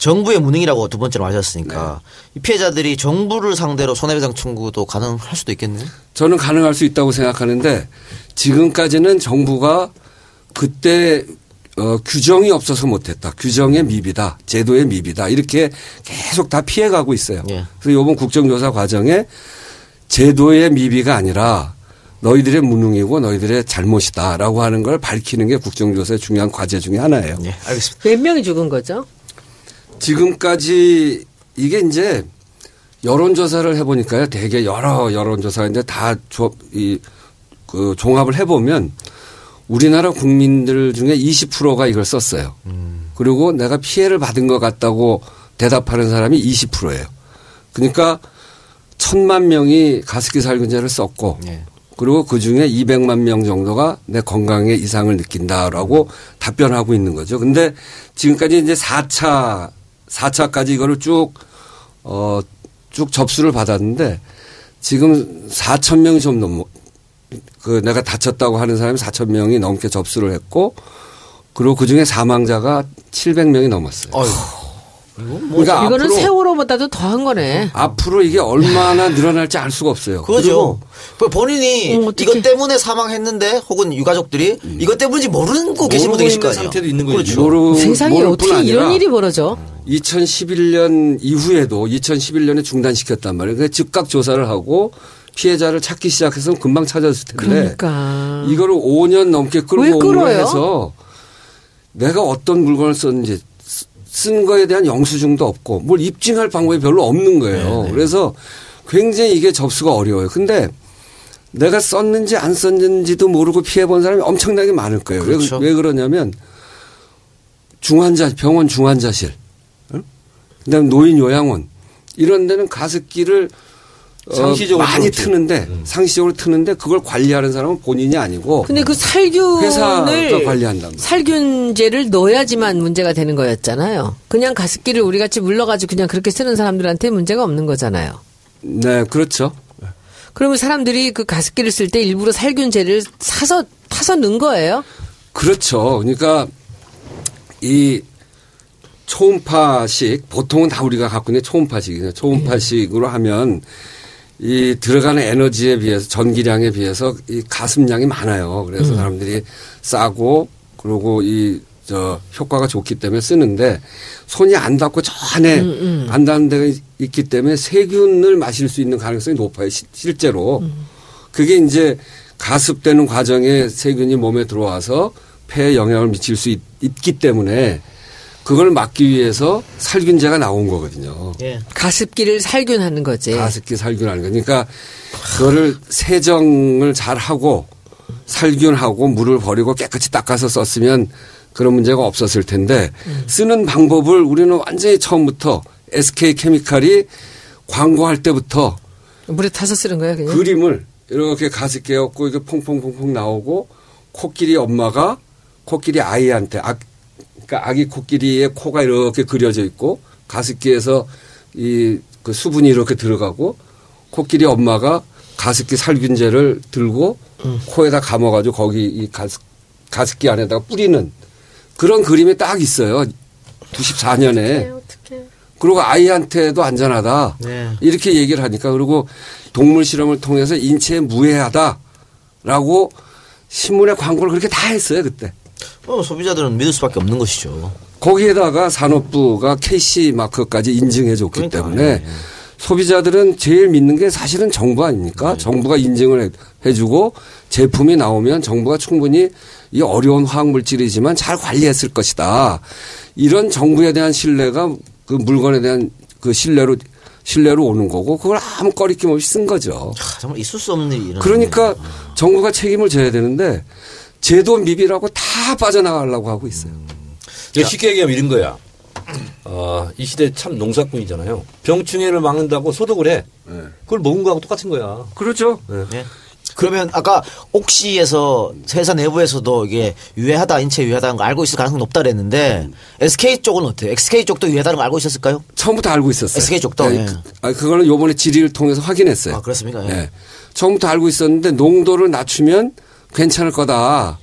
정부의 무능이라고 두 번째로 말하셨으니까 네. 이 피해자들이 정부를 상대로 손해배상 청구도 가능할 수도 있겠네요. 저는 가능할 수 있다고 생각하는데 지금까지는 정부가 그때 어, 규정이 없어서 못했다. 규정의 미비다. 제도의 미비다. 이렇게 계속 다 피해가고 있어요. 예. 그래서 이번 국정조사 과정에 제도의 미비가 아니라 너희들의 무능이고 너희들의 잘못이다라고 하는 걸 밝히는 게 국정조사의 중요한 과제 중에 하나예요. 예, 알겠습니다. 몇 명이 죽은 거죠? 지금까지 이게 이제 여론조사를 해보니까요. 되게 여러 여론조사가 이제 다 이, 그 종합을 해보면 우리나라 국민들 중에 20%가 이걸 썼어요. 그리고 내가 피해를 받은 것 같다고 대답하는 사람이 20%예요. 그러니까 천만 명이 가습기 살균제를 썼고 예. 그리고 그 중에 200만 명 정도가 내 건강에 이상을 느낀다라고 답변하고 있는 거죠. 근데 지금까지 이제 4차, 4차까지 이거를 쭉, 어, 쭉 접수를 받았는데 지금 4천 명이 좀 넘어, 그 내가 다쳤다고 하는 사람이 4천 명이 넘게 접수를 했고 그리고 그 중에 사망자가 700명이 넘었어요. 어휴. 그러니까 이거는 앞으로 세월호보다도 더한 거네. 앞으로 이게 얼마나 늘어날지 알 수가 없어요. 그거죠. 그 본인이 어, 어떡해. 이것 때문에 사망했는데 혹은 유가족들이 이것 때문인지 모르고 계신 분도 계실 거 아니에요. 상태도 있는 거죠. 그렇죠. 모르, 세상에 어떻게 뿐 이런 일이 벌어져? 2011년 이후에도 2011년에 중단시켰단 말이에요. 그래서 즉각 조사를 하고 피해자를 찾기 시작해서 금방 찾았을 텐데 그러니까. 이거를 5년 넘게 왜 끌고? 해서 내가 어떤 물건을 썼는지 쓰- 쓴 거에 대한 영수증도 없고 뭘 입증할 방법이 별로 없는 거예요. 그래서 굉장히 이게 접수가 어려워요. 근데 내가 썼는지 안 썼는지도 모르고 피해 본 사람이 엄청나게 많을 거예요. 왜- 그렇죠. 왜 그러냐면 중환자 병원 중환자실, 응? 그다음 노인 요양원 이런 데는 가습기를 어, 상시적으로 많이 틀었지. 트는데 상시적으로 트는데 그걸 관리하는 사람은 본인이 아니고 근데 그 살균을 관리한단 말이에요. 살균제를 넣어야지만 문제가 되는 거였잖아요. 그냥 가습기를 우리 같이 물러가지고 그냥 그렇게 쓰는 사람들한테 문제가 없는 거잖아요. 네, 그렇죠. 그러면 사람들이 그 가습기를 쓸 때 일부러 살균제를 사서 타서 넣은 거예요? 그렇죠. 그러니까 이 초음파식 보통은 다 우리가 갖고 있는 초음파식이죠. 초음파식으로 하면 이 들어가는 에너지에 비해서 전기량에 비해서 이 가습량이 많아요. 그래서 사람들이 싸고 그리고 이 저 효과가 좋기 때문에 쓰는데 손이 안 닿고 저 안에 안 닿는 데가 있- 있기 때문에 세균을 마실 수 있는 가능성이 높아요. 시- 실제로. 그게 이제 가습되는 과정에 세균이 몸에 들어와서 폐에 영향을 미칠 수 있, 기 때문에 그걸 막기 위해서 살균제가 나온 거거든요. 예. 가습기를 살균하는 거지. 가습기 살균하는 거. 그러니까 그거를 세정을 잘 하고 살균하고 물을 버리고 깨끗이 닦아서 썼으면 그런 문제가 없었을 텐데 쓰는 방법을 우리는 완전히 처음부터 SK 케미칼이 광고할 때부터 물에 타서 쓰는 거야 그냥. 그림을 이렇게 가습기 갖고 이게 퐁퐁퐁퐁 나오고 코끼리 엄마가 코끼리 아이한테 아, 그러니까 아기 코끼리의 코가 이렇게 그려져 있고 가습기에서 이 그 수분이 이렇게 들어가고 코끼리 엄마가 가습기 살균제를 들고 코에다 감아가지고 거기 이 가습, 가습기 안에다가 뿌리는 그런 그림이 딱 있어요. 94년에. 그리고 아이한테도 안전하다. 네. 이렇게 얘기를 하니까 그리고 동물 실험을 통해서 인체에 무해하다라고 신문에 광고를 그렇게 다 했어요 그때. 어, 소비자들은 믿을 수밖에 없는 것이죠. 거기에다가 산업부가 KC 마크까지 인증해 줬기 그러니까, 때문에 예, 예. 소비자들은 제일 믿는 게 사실은 정부 아닙니까? 정부가 인증을 해- 해주고 제품이 나오면 정부가 충분히 이 어려운 화학물질이지만 잘 관리했을 것이다. 이런 정부에 대한 신뢰가 그 물건에 대한 그 신뢰로 신뢰로 오는 거고 그걸 아무 꺼리낌 없이 쓴 거죠. 하, 정말 있을 수 없는 일은. 그러니까 정부가 책임을 져야 되는데 제도 미비라고 다 빠져나가려고 하고 있어요. 그러니까 쉽게 얘기하면 이런 거야. 어, 이 시대 참 농사꾼이잖아요. 병충해를 막는다고 소독을 해. 그걸 먹은 거하고 똑같은 거야. 그렇죠. 예. 그러면 아까 옥시에서 회사 내부에서도 이게 유해하다 인체 유해하다는 거 알고 있을 가능성이 높다 그랬는데 SK 쪽은 어때요? SK 쪽도 유해하다는 거 알고 있었을까요? 처음부터 알고 있었어요. SK 쪽도? 예. 그, 아, 그거는 요번에 질의를 통해서 확인했어요. 아, 그렇습니까? 예. 예. 처음부터 알고 있었는데 농도를 낮추면 괜찮을 거다.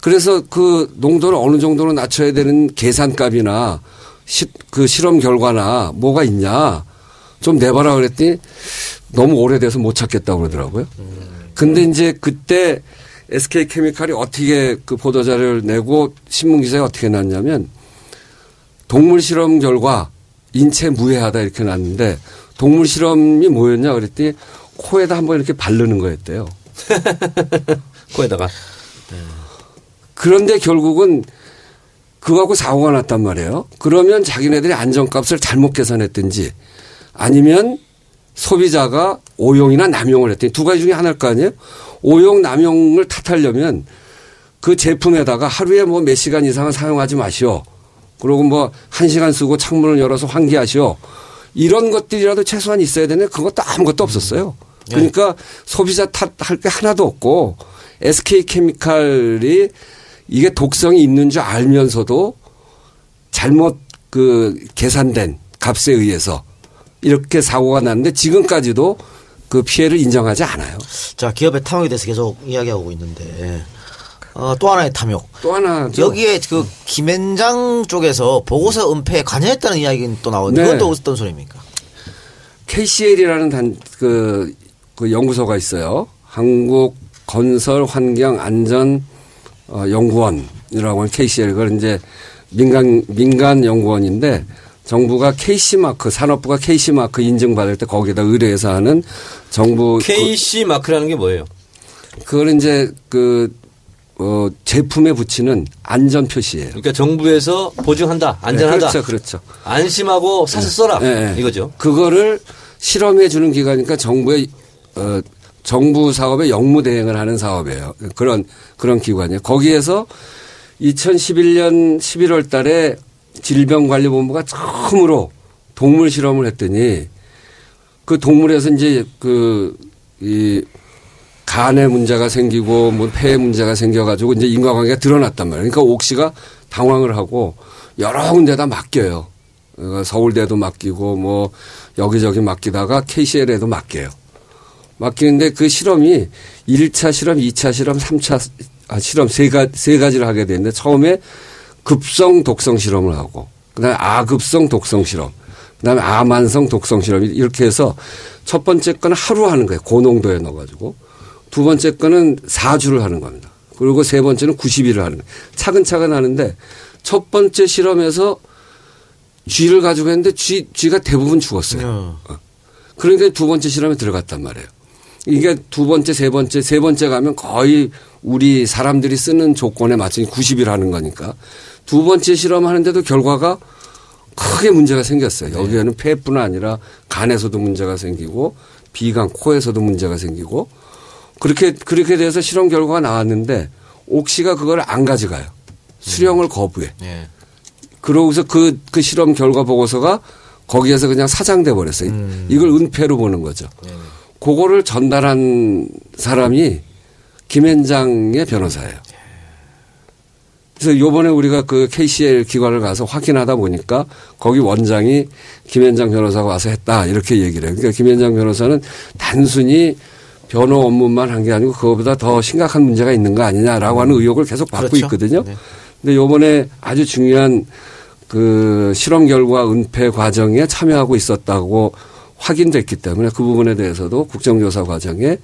그래서 그 농도를 어느 정도로 낮춰야 되는 계산값이나 시, 그 실험 결과나 뭐가 있냐 좀 내봐라 그랬더니 너무 오래돼서 못 찾겠다고 그러더라고요. 근데 이제 그때 SK 케미칼이 어떻게 그 보도 자료를 내고 신문 기사에 어떻게 났냐면 동물 실험 결과 인체 무해하다 이렇게 났는데 동물 실험이 뭐였냐 그랬더니 코에다 한번 이렇게 바르는 거였대요. <laughs> 코에다가 그런데 결국은 그거하고 사고가 났단 말이에요. 그러면 자기네들이 안전값을 잘못 계산했든지 아니면 소비자가 오용이나 남용을 했더니 두 가지 중에 하나일 거 아니에요? 오용, 남용을 탓하려면 그 제품에다가 하루에 뭐 몇 시간 이상은 사용하지 마시오. 그리고 뭐 한 시간 쓰고 창문을 열어서 환기하시오. 이런 것들이라도 최소한 있어야 되는데 그것도 아무것도 없었어요. 그러니까 소비자 탓할 게 하나도 없고 SK 케미칼이 이게 독성이 있는 줄 알면서도 잘못 그 계산된 값에 의해서 이렇게 사고가 났는데 지금까지도 그 피해를 인정하지 않아요. 자, 기업의 탐욕에 대해서 계속 이야기하고 있는데 어, 또 하나의 탐욕. 또 하나 여기에 그 김앤장 쪽에서 보고서 은폐에 관여했다는 이야기는 또 나오는데 네. 그건 또 어떤 소리입니까? KCL이라는 단, 그, 그 연구소가 있어요. 한국 건설 환경 안전 어, 연구원이라고 하는 KCL. 그걸 이제 민간, 민간 연구원인데 정부가 KC마크, 산업부가 KC마크 인증 받을 때 거기다 의뢰해서 하는 정부. KC 마크라는 게 뭐예요? 그, 그걸 이제 그, 어, 제품에 붙이는 안전 표시예요. 그러니까 정부에서 보증한다, 안전하다, 네, 그렇죠, 그렇죠. 안심하고 사서 써라 예, 예. 이거죠. 그거를 실험해 주는 기관이니까 정부의 어 정부 사업의 영무 대행을 하는 사업이에요. 그런 그런 기관이에요. 거기에서 2011년 11월 달에 질병관리본부가 처음으로 동물 실험을 했더니 그 동물에서 이제 그 이 간에 문제가 생기고 뭐 폐에 문제가 생겨가지고 이제 인과관계가 드러났단 말이에요. 그러니까 옥시가 당황을 하고 여러 군데다 맡겨요. 그러니까 서울대도 맡기고 뭐 여기저기 맡기다가 KCL에도 맡겨요. 맡기는데 그 실험이 1차 실험, 2차 실험, 3차 아, 실험 세, 가, 세 가지를 하게 되는데 처음에 급성 독성 실험을 하고 그다음에 아급성 독성 실험 그다음에 아만성 독성 실험 이렇게 해서 첫 번째 거는 하루 하는 거예요. 고농도에 넣어가지고 두 번째 거는 4주를 하는 겁니다. 그리고 세 번째는 90일을 하는 거예요. 차근차근 하는데 첫 번째 실험에서 쥐를 가지고 했는데 쥐, 쥐가 대부분 죽었어요. 어. 그러니까 두 번째 실험에 들어갔단 말이에요. 이게 두 번째, 세 번째, 세 번째 가면 거의 우리 사람들이 쓰는 조건에 맞춰 90일 하는 거니까 두 번째 실험하는데도 결과가 크게 문제가 생겼어요. 여기에는 폐뿐 아니라 간에서도 문제가 생기고 비강, 코에서도 문제가 생기고 그렇게 그렇게 돼서 실험 결과가 나왔는데 옥시가 그걸 안 가져가요. 수령을 거부해. 예. 그러고서 그, 그 실험 결과 보고서가 거기에서 그냥 사장돼 버렸어요. 이걸 은폐로 보는 거죠. 그거를 전달한 사람이 김현장의 변호사예요. 그래서 요번에 우리가 그 KCL 기관을 가서 확인하다 보니까 거기 원장이 김현장 변호사가 와서 했다 이렇게 얘기를 해요. 그러니까 김현장 변호사는 단순히 변호 업무만 한 게 아니고 그거보다 더 심각한 문제가 있는 거 아니냐라고 하는 의혹을 계속 받고 그렇죠. 있거든요. 네. 근데 요번에 아주 중요한 그 실험 결과 은폐 과정에 참여하고 있었다고 확인됐기 때문에 그 부분에 대해서도 국정조사 과정에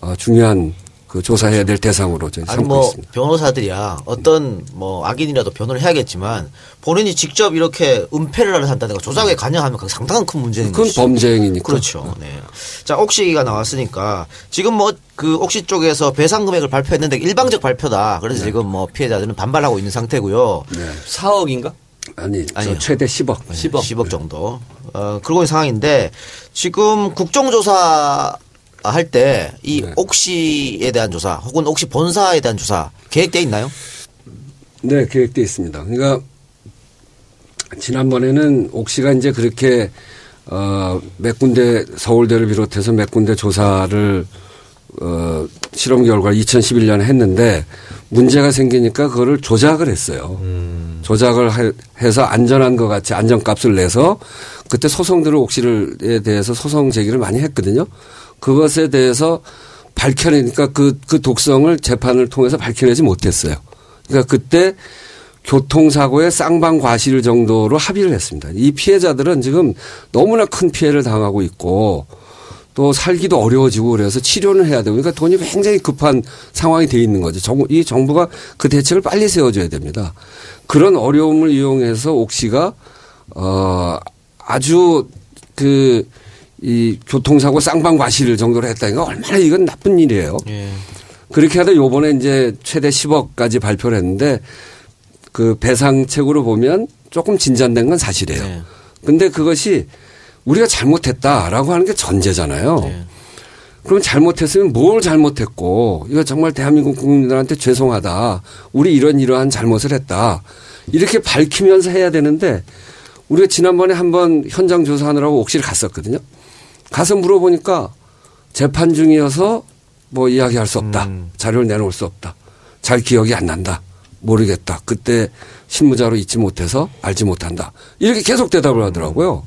어, 중요한 그 조사해야 될 대상으로 저희 아니 삼고 뭐 있습니다. 변호사들이야 어떤 뭐 악인이라도 변호를 해야겠지만 본인이 직접 이렇게 은폐를 한다든가 조작에 관여하면 그건 상당한 큰 문제인 그건 것이죠. 범죄 행위니까. 그렇죠. 네. 자, 옥시가 나왔으니까 지금 뭐 그 옥시 쪽에서 배상 금액을 발표했는데 일방적 발표다. 그래서 지금 뭐 피해자들은 반발하고 있는 상태고요. 4억인가? 아니, 저 아니요. 최대 10억. 10억. 10억 정도. 어, 그러고 있는 상황인데 지금 국정조사 할 때 이 네. 옥시에 대한 조사 혹은 옥시 본사에 대한 조사 계획돼 있나요? 네, 계획돼 있습니다. 그러니까 지난번에는 옥시가 이제 그렇게 어, 몇 군데 서울대를 비롯해서 몇 군데 조사를 어, 실험 결과를 2011년에 했는데 문제가 생기니까 그거를 조작을 했어요. 조작을 해- 해서 안전한 것 같이 안전값을 내서 그때 소송들을 옥시를에 대해서 소송 제기를 많이 했거든요. 그것에 대해서 밝혀내니까 그, 그 독성을 재판을 통해서 밝혀내지 못했어요. 그러니까 그때 교통사고의 쌍방 과실 정도로 합의를 했습니다. 이 피해자들은 지금 너무나 큰 피해를 당하고 있고 또 살기도 어려워지고 그래서 치료는 해야 되고 그러니까 돈이 굉장히 급한 상황이 돼 있는 거죠. 정- 이 정부가 그 대책을 빨리 세워줘야 됩니다. 그런 어려움을 이용해서 옥시가 어 아주 그 이 교통사고 쌍방 과실 정도로 했다니까 얼마나 이건 나쁜 일이에요. 예. 그렇게 하다 요번에 이제 최대 10억까지 발표를 했는데 그 배상책으로 보면 조금 진전된 건 사실이에요. 네. 근데 그것이 우리가 잘못했다라고 하는 게 전제잖아요. 네. 그럼 잘못했으면 뭘 잘못했고 이거 정말 대한민국 국민들한테 죄송하다. 우리 이런 이러한 잘못을 했다. 이렇게 밝히면서 해야 되는데 우리가 지난번에 한번 현장 조사하느라고 옥시를 갔었거든요. 가서 물어보니까 재판 중이어서 뭐 이야기할 수 없다. 음. 자료를 내놓을 수 없다. 잘 기억이 안 난다. 모르겠다. 그때 실무자로 있지 못해서 알지 못한다. 이렇게 계속 대답을 하더라고요.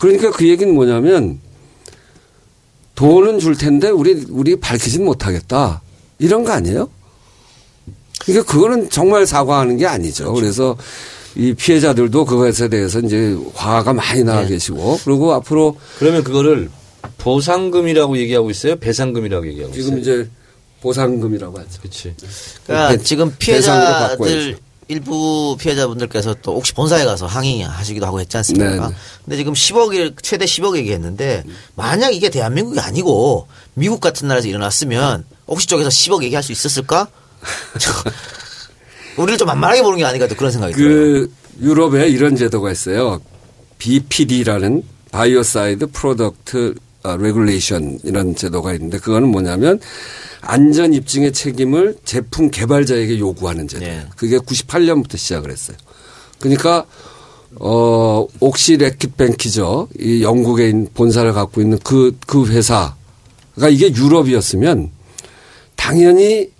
그러니까 그 얘기는 뭐냐면 돈은 줄 텐데 우리 우리 밝히진 못하겠다. 이런 거 아니에요? 그러니까 그거는 정말 사과하는 게 아니죠. 그래서 이 피해자들도 그것에 대해서 이제 화가 많이 나 계시고 그리고 앞으로 그러면 그거를 보상금이라고 얘기하고 있어요? 배상금이라고 얘기하고 있어요? 지금 이제 보상금이라고 하죠. 그렇지. 그러니까 배- 지금 피해자들. 일부 피해자분들께서 또 혹시 본사에 가서 항의하시기도 하고 했지 않습니까? 네, 네. 근데 지금 10억을 최대 10억 얘기했는데 만약 이게 대한민국이 아니고 미국 같은 나라에서 일어났으면 옥시 쪽에서 10억 얘기할 수 있었을까? 저, <laughs> 우리를 좀 만만하게 보는 게 아닌가 또 그런 생각이 들어요. 그 유럽에 이런 제도가 있어요. BPD라는 Biocide Product Regulation 이런 제도가 있는데 그거는 뭐냐면 안전 입증의 책임을 제품 개발자에게 요구하는 제도예요. 네. 그게 98년부터 시작을 했어요. 그러니까 어 옥시 레킷 뱅키죠. 이 영국에 본사를 갖고 있는 그그 회사가 이게 유럽이었으면 당연히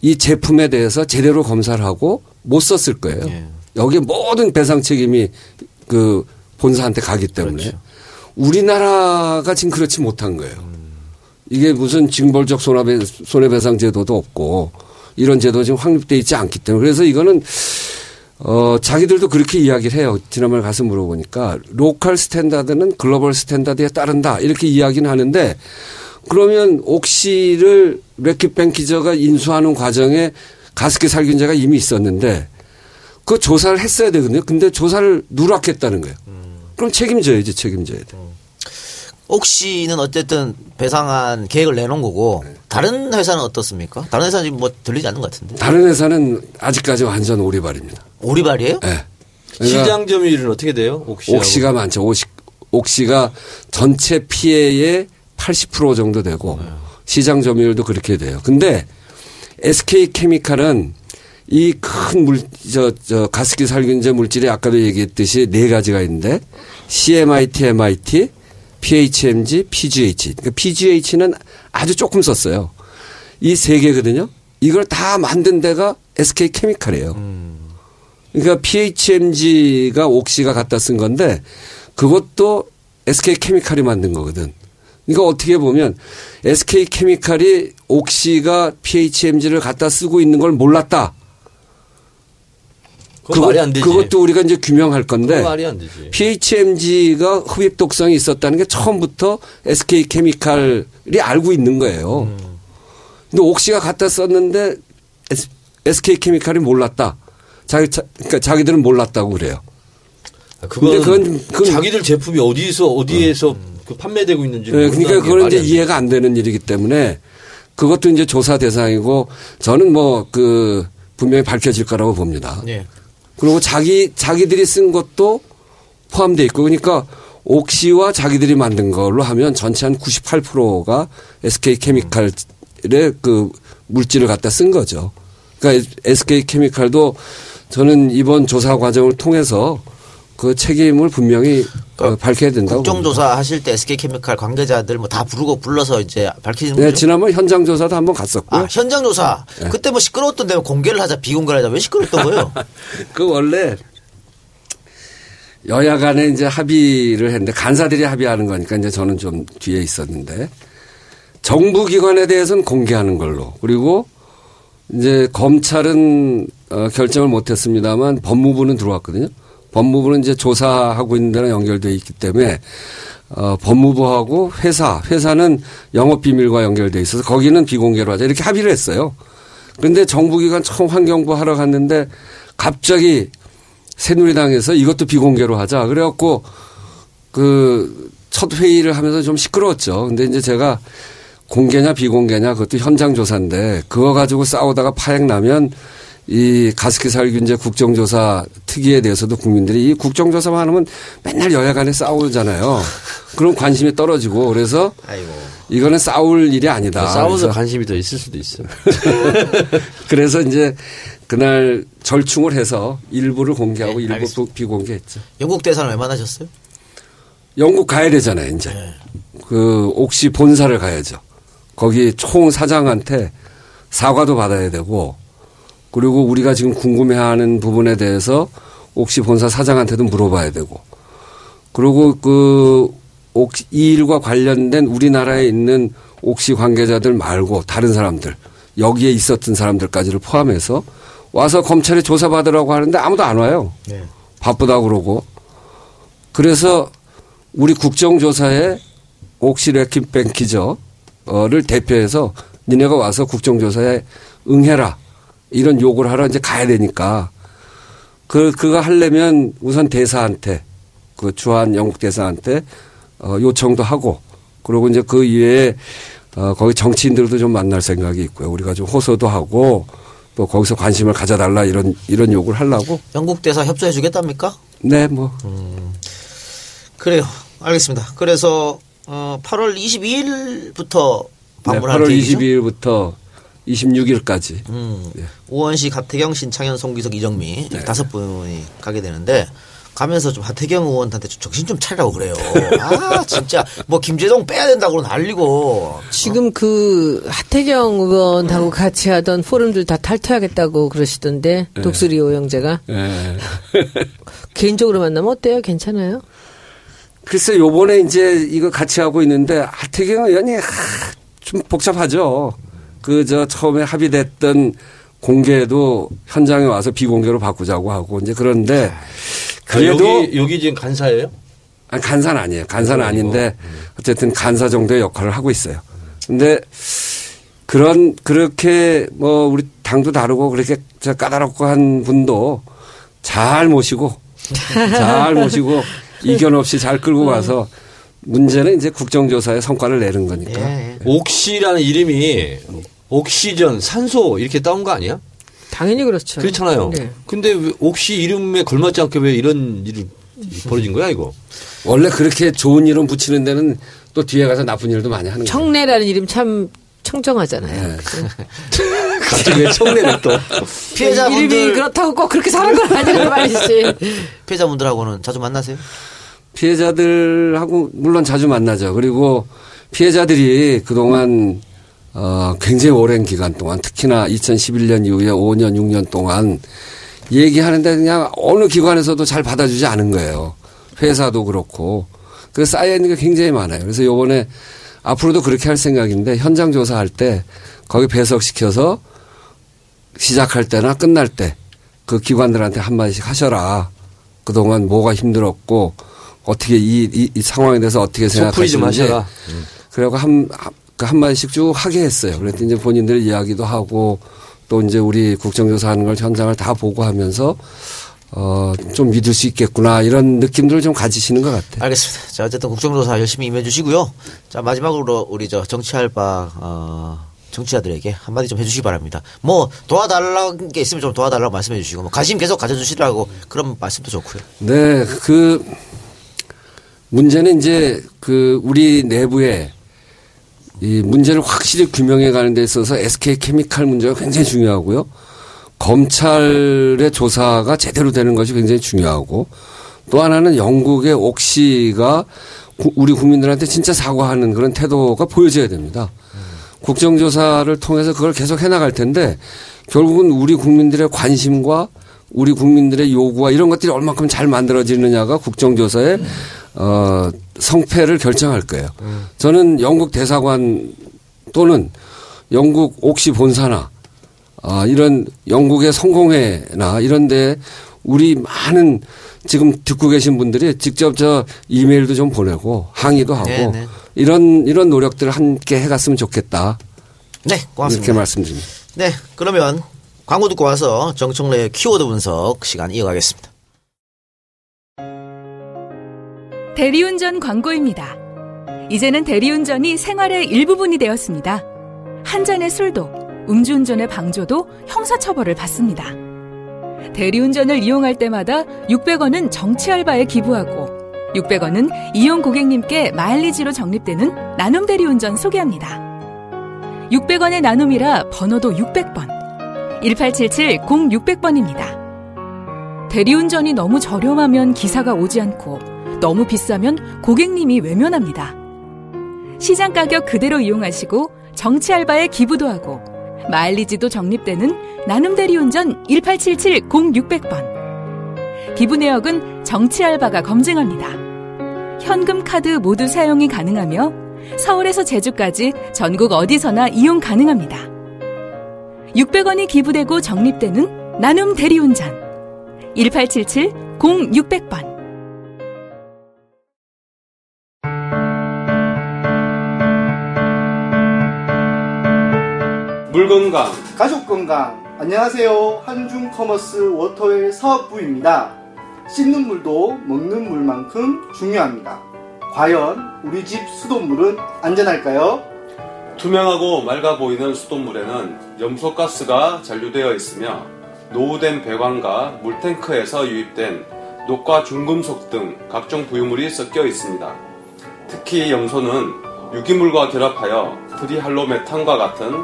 이 제품에 대해서 제대로 검사를 하고 못 썼을 거예요. 예. 여기 모든 배상 책임이 그 본사한테 가기 때문에 그렇죠. 우리나라가 지금 그렇지 못한 거예요. 이게 무슨 징벌적 손해배, 손해배상 제도도 없고 이런 제도 지금 확립돼 있지 않기 때문에 그래서 이거는 어 자기들도 그렇게 이야기를 해요. 지난번에 가서 물어보니까 local standard는 global standard에 따른다 이렇게 이야기는 하는데 그러면 옥시를 레킷벤키저가 인수하는 과정에 가습기 살균제가 이미 있었는데 그 조사를 했어야 되거든요. 근데 조사를 누락했다는 거예요. 그럼 책임져야지 책임져야 돼. 옥시는 어쨌든 배상한 계획을 내놓은 거고 다른 회사는 어떻습니까? 다른 회사는 지금 뭐 들리지 않는 것 같은데. 다른 회사는 아직까지 완전 오리발입니다. 오리발이에요? 예. 그러니까 시장 점유율은 어떻게 돼요? 옥시. 옥시가 많죠. 옥시, 옥시가 전체 피해의 80% 정도 되고 시장 점유율도 그렇게 돼요. 근데 SK 케미칼은 이 큰 물, 저, 저, 가습기 살균제 물질이 아까도 얘기했듯이 네 가지가 있는데 CMIT, MIT, PHMG, PGH. 그러니까 PGH는 아주 조금 썼어요. 이 세 개거든요. 이걸 다 만든 데가 SK 케미칼이에요. 그러니까 PHMG가 옥시가 갖다 쓴 건데 그것도 SK 케미칼이 만든 거거든. 그러니까 어떻게 보면 SK 케미칼이 옥시가 PHMG를 갖다 쓰고 있는 걸 몰랐다. 그건 말이 안 되지. 그것도 우리가 이제 규명할 건데 말이 안 되지. PHMG가 흡입 독성이 있었다는 게 처음부터 SK 케미칼이 알고 있는 거예요. 음. 근데 옥시가 갖다 썼는데 SK 케미칼이 몰랐다. 자기 자, 그러니까 자기들은 몰랐다고 그래요. 아, 그건, 그건- 그건- 자기들 제품이 어디서 어디에서 그 판매되고 있는지 네, 그러니까 게 그건 이제 안 이해가 안 되는 일이기 때문에 그것도 이제 조사 대상이고 저는 뭐 그 분명히 밝혀질 거라고 봅니다. 예. 그리고 자기 자기들이 쓴 것도 포함돼 있고 그러니까 옥시와 자기들이 만든 걸로 하면 전체 한 98%가 SK 케미칼의 그 물질을 갖다 쓴 거죠. 그러니까 SK 케미칼도 저는 이번 조사 과정을 통해서 그 책임을 분명히 어, 밝혀야 된다고. 봅니다. 국정조사 하실 때 SK케미칼 관계자들 뭐 다 부르고 불러서 이제 밝히는 네, 거죠. 지난번 현장 조사도 한번 갔었고요. 아, 현장 조사. 네. 그때 뭐 시끄러웠던 데면 공개를 하자, 비공개를 하자. 왜 시끄러웠던 거예요? <laughs> 그 원래 여야 간에 이제 합의를 했는데 간사들이 합의하는 거니까 이제 저는 좀 뒤에 있었는데 정부 기관에 대해서는 공개하는 걸로 그리고 이제 검찰은 어, 결정을 못 했습니다만 법무부는 들어왔거든요. 법무부는 이제 조사하고 있는 데랑 연결돼 있기 때문에 어, 법무부하고 회사, 회사는 영업 비밀과 연결돼 있어서 거기는 비공개로 하자 이렇게 합의를 했어요. 그런데 정부기관 처음 환경부 하러 갔는데 갑자기 새누리당에서 이것도 비공개로 하자. 그래갖고 그 첫 회의를 하면서 좀 시끄러웠죠. 근데 이제 제가 공개냐 비공개냐 그것도 현장 조사인데 그거 가지고 싸우다가 파행 나면 이 가습기 살균제 국정조사 특위에 대해서도 국민들이 이 국정조사만 하면 맨날 여야 간에 싸우잖아요. 그럼 관심이 떨어지고 그래서 아이고. 이거는 싸울 일이 아니다. 싸워서 관심이 더 있을 수도 있어요. <laughs> 그래서 이제 그날 절충을 해서 일부를 공개하고 네, 일부 알겠습니다. 비공개했죠. 영국 대사는 왜 만나셨어요? 영국 가야 되잖아요, 이제. 네. 그 옥시 본사를 가야죠. 거기 총 사장한테 사과도 받아야 되고 그리고 우리가 지금 궁금해하는 부분에 대해서 옥시 본사 사장한테도 물어봐야 되고 그리고 그 옥시 이 일과 관련된 우리나라에 있는 옥시 관계자들 말고 다른 사람들 여기에 있었던 사람들까지를 포함해서 와서 검찰에 조사받으라고 하는데 아무도 안 와요. 네. 바쁘다 그러고 그래서 우리 국정조사에 옥시 레킨뱅키저를 대표해서 니네가 와서 국정조사에 응해라 이런 요구를 하러 이제 가야 되니까 그 그거 하려면 우선 대사한테 그 주한 영국 대사한테 어 요청도 하고 그리고 이제 그 이외에 어 거기 정치인들도 좀 만날 생각이 있고요. 우리가 좀 호소도 하고 또 거기서 관심을 가져달라 이런 이런 요구를 하려고 영국 대사 협조해 주겠답니까? 네 뭐. 그래요. 알겠습니다. 그래서 어, 8월 22일부터 네, 방문할 8월 계획이죠. 22일부터 26일까지. 음. 예. 우원식, 하태경, 신창현, 송기석, 이정미 네. 이렇게 다섯 분이 가게 되는데 가면서 좀 하태경 의원한테 좀 정신 좀 차리라고 그래요. 아 <laughs> 진짜 뭐 김재동 빼야 된다고 난리고 지금 그 하태경 의원하고 같이 하던 포럼들 다 탈퇴하겠다고 그러시던데 독수리 오영재가 예. <laughs> 개인적으로 만나면 어때요? 괜찮아요? 글쎄 요번에 이제 이거 같이 하고 있는데 하태경 의원이 하, 좀 복잡하죠. 그 저 처음에 합의됐던 공개도 현장에 와서 비공개로 바꾸자고 하고 이제 그런데 그래도 아, 여기 여기 지금 간사예요? 아니, 간사는 아니에요. 간사는 아닌데 어쨌든 간사 정도의 역할을 하고 있어요. 근데 그런 그렇게 뭐 우리 당도 다르고 그렇게 저 까다롭고 한 분도 잘 모시고 <laughs> 잘 모시고 이견 없이 잘 끌고 가서 문제는 이제 국정조사에 성과를 내는 거니까. 예. 옥시라는 이름이 옥시전, 산소 이렇게 따온 거 아니야? 당연히 그렇죠. 그렇잖아요. 네. 근데 왜 옥시 이름에 걸맞지 않게 왜 이런 일이 벌어진 거야 이거? 원래 그렇게 좋은 이름 붙이는 데는 또 뒤에 가서 나쁜 일도 많이 하는 거예요. 청래라는 이름 참 청정하잖아요. 네. <laughs> 갑자기 왜 청래를 또? 이름이 피해자분들 그렇다고 꼭 그렇게 사는 건 아니란 <laughs> 말이지. 피해자분들하고는 자주 만나세요? 피해자들하고 물론 자주 만나죠. 그리고 피해자들이 그동안 어, 굉장히 오랜 기간 동안 특히나 2011년 이후에 5년, 6년 동안 얘기하는데 그냥 어느 기관에서도 잘 받아주지 않은 거예요. 회사도 그렇고. 그 쌓여있는 게 굉장히 많아요. 그래서 요번에 앞으로도 그렇게 할 생각인데 현장 조사할 때 거기 배석시켜서 시작할 때나 끝날 때 그 기관들한테 한마디씩 하셔라. 그동안 뭐가 힘들었고 어떻게 이, 이, 이 상황에 대해서 어떻게 소풀이 좀 생각하시는지 하셔라. 그리고 한, 그 한 마디씩 쭉 하게 했어요. 그랬더니 이제 본인들 이야기도 하고 또 이제 우리 국정조사 하는 걸 현장을 다 보고 하면서 어, 좀 믿을 수 있겠구나 이런 느낌들을 좀 가지시는 것 같아요. 알겠습니다. 자, 어쨌든 국정조사 열심히 임해 주시고요. 자, 마지막으로 우리 저 정치할 바, 어, 정치자들에게 한마디 좀 해주시기 바랍니다. 뭐, 도와달라는 게 있으면 좀 도와달라고 말씀해 주시고, 뭐 관심 계속 가져주시라고 그런 말씀도 좋고요. 네, 그 문제는 이제 그 우리 내부에 이 문제를 확실히 규명해 가는 데 있어서 SK 케미칼 문제가 굉장히 중요하고요. 검찰의 조사가 제대로 되는 것이 굉장히 중요하고 또 하나는 영국의 옥시가 구- 우리 국민들한테 진짜 사과하는 그런 태도가 보여져야 됩니다. 국정조사를 통해서 그걸 계속 해나갈 텐데 결국은 우리 국민들의 관심과 우리 국민들의 요구와 이런 것들이 얼마큼 잘 만들어지느냐가 국정조사의 어, 성패를 결정할 거예요. 저는 영국 대사관 또는 영국 옥시 본사나 아, 이런 영국의 성공회나 이런 데 우리 많은 지금 듣고 계신 분들이 직접 저 이메일도 좀 보내고 항의도 하고 네, 네. 이런 이런 노력들을 함께 해갔으면 좋겠다. 네, 이렇게 고맙습니다. 말씀드립니다. 네, 그러면 광고 듣고 와서 정청래의 키워드 분석 시간 이어가겠습니다. 대리운전 광고입니다. 이제는 대리운전이 생활의 일부분이 되었습니다. 한 잔의 술도, 음주운전의 방조도 형사처벌을 받습니다. 대리운전을 이용할 때마다 600원은 정치 알바에 기부하고 600원은 이용 고객님께 마일리지로 적립되는 나눔 대리운전 소개합니다. 600원의 나눔이라 번호도 600번. 1877-0600번입니다. 대리운전이 너무 저렴하면 기사가 오지 않고 너무 비싸면 고객님이 외면합니다. 시장 가격 그대로 이용하시고 정치 알바에 기부도 하고 마일리지도 적립되는 나눔 대리운전 1877-0600번. 기부 내역은 정치 알바가 검증합니다. 현금 카드 모두 사용이 가능하며 서울에서 제주까지 전국 어디서나 이용 가능합니다. 600원이 기부되고 적립되는 나눔 대리운전 1877-0600번 물 건강. 가족 건강. 안녕하세요. 한중 커머스 워터웰 사업부입니다. 씻는 물도 먹는 물만큼 중요합니다. 과연 우리 집 수돗물은 안전할까요? 투명하고 맑아 보이는 수돗물에는 염소가스가 잔류되어 있으며 노후된 배관과 물탱크에서 유입된 녹과 중금속 등 각종 부유물이 섞여 있습니다. 특히 염소는 유기물과 결합하여 트리할로메탄과 같은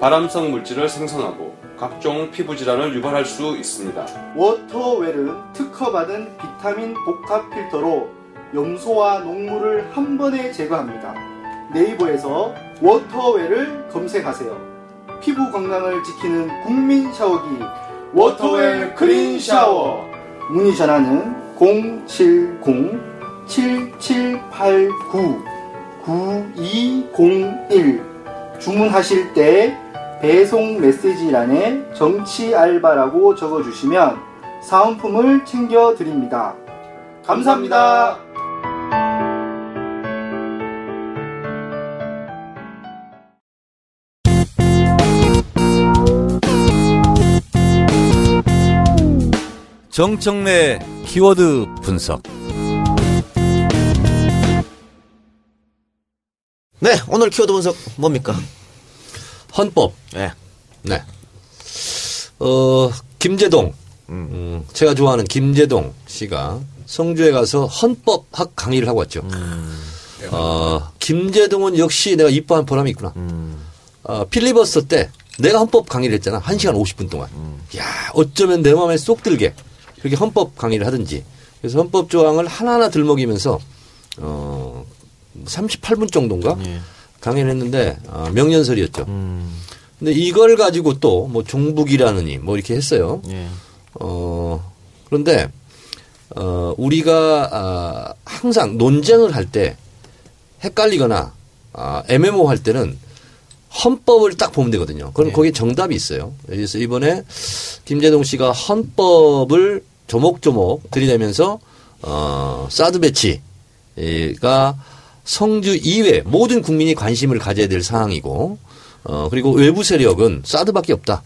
발암성 물질을 생성하고 각종 피부 질환을 유발할 수 있습니다. 워터웰은 특허받은 비타민 복합 필터로 염소와 녹물을 한 번에 제거합니다. 네이버에서 워터웰을 검색하세요. 피부 건강을 지키는 국민 샤워기 워터웰 크린 샤워. 문의 전화는 070-7789-9201 주문하실 때 배송 메시지란에 정치 알바라고 적어주시면 사은품을 챙겨드립니다. 감사합니다. 정청래 키워드 분석. 네, 오늘 키워드 분석 뭡니까? 헌법. 네. 네. 어, 김재동. 음, 제가 좋아하는 김재동 씨가 성주에 가서 헌법학 강의를 하고 왔죠. 어, 김재동은 역시 내가 이뻐한 보람이 있구나. 어, 필리버스터 때 내가 헌법 강의를 했잖아. 1시간 50분 동안. 야, 어쩌면 내 마음에 쏙 들게 그렇게 헌법 강의를 하든지. 그래서 헌법 조항을 하나하나 들먹이면서 어, 38분 정도인가 강의를 했는데 어, 명년설이었죠. 근데 이걸 가지고 또 뭐 종북이라느니 뭐 이렇게 했어요. 예. 어, 그런데, 어, 우리가, 아, 항상 논쟁을 할 때 헷갈리거나, 아, 애매모호할 때는 헌법을 딱 보면 되거든요. 그럼 거기에 정답이 있어요. 그래서 이번에 김재동 씨가 헌법을 조목조목 들이대면서, 어, 사드 배치가 성주 이외 모든 국민이 관심을 가져야 될 사항이고, 어, 그리고 외부 세력은 사드밖에 없다.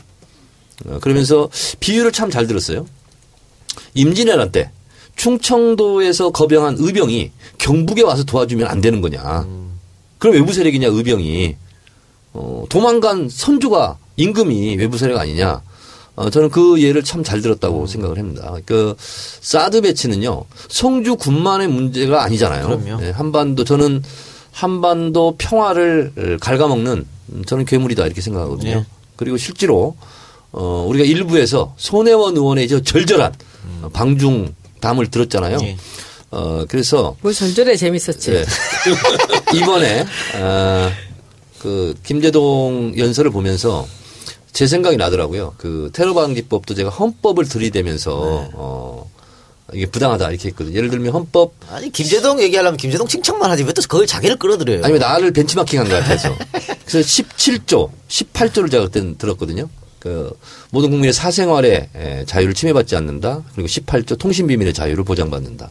어, 그러면서 비유를 참 잘 들었어요. 임진왜란 때 충청도에서 거병한 의병이 경북에 와서 도와주면 안 되는 거냐. 그럼 외부 세력이냐 의병이. 어, 도망간 선조가 임금이 외부 세력 아니냐. 어, 저는 그 예를 참 잘 들었다고 생각을 합니다. 그 사드 배치는요 성주 군만의 문제가 아니잖아요. 그럼요. 네, 한반도 저는 한반도 평화를 갉아먹는 음, 저는 괴물이다 이렇게 생각하거든요. 예. 그리고 실제로 어, 우리가 일부에서 손혜원 의원의 저 절절한 어, 방중 담을 들었잖아요. 예. 어, 그래서 뭐 절절해 재밌었지. 네. <laughs> 이번에 아, 그 김재동 연설을 보면서 제 생각이 나더라고요. 그 테러 방지법도 제가 헌법을 들이대면서 네. 어 이게 부당하다 이렇게 했거든요. 예를 들면 헌법 아니 김재동 얘기하려면 김재동 칭찬만 하지 왜 또 그걸 자기를 끌어들여요? 아니면 나를 벤치마킹한 것 같아서. 그래서 17조, 18조를 제가 그때는 들었거든요. 그 모든 국민의 사생활의 에, 자유를 침해받지 않는다. 그리고 18조 통신 비밀의 자유를 보장받는다.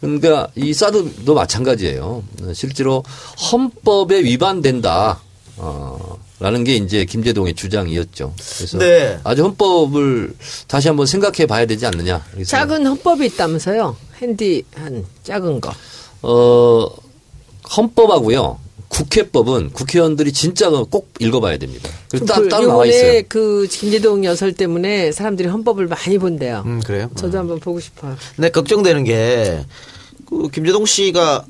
그러니까 이 사드도 마찬가지예요. 실제로 헌법에 위반된다. 어, 라는 게 이제 김재동의 주장이었죠. 그래서 네. 아주 헌법을 다시 한번 생각해 봐야 되지 않느냐. 작은 헌법이 있다면서요. 핸디한 작은 거. 어, 헌법하고요. 국회법은 국회의원들이 진짜 꼭 읽어봐야 됩니다. 그래서 따, 그 따로 나와 요번에 있어요. 그 김재동 연설 때문에 사람들이 헌법을 많이 본대요. 음 그래요? 저도 한번 보고 싶어요. 근데 걱정되는 게, 그, 김재동 씨가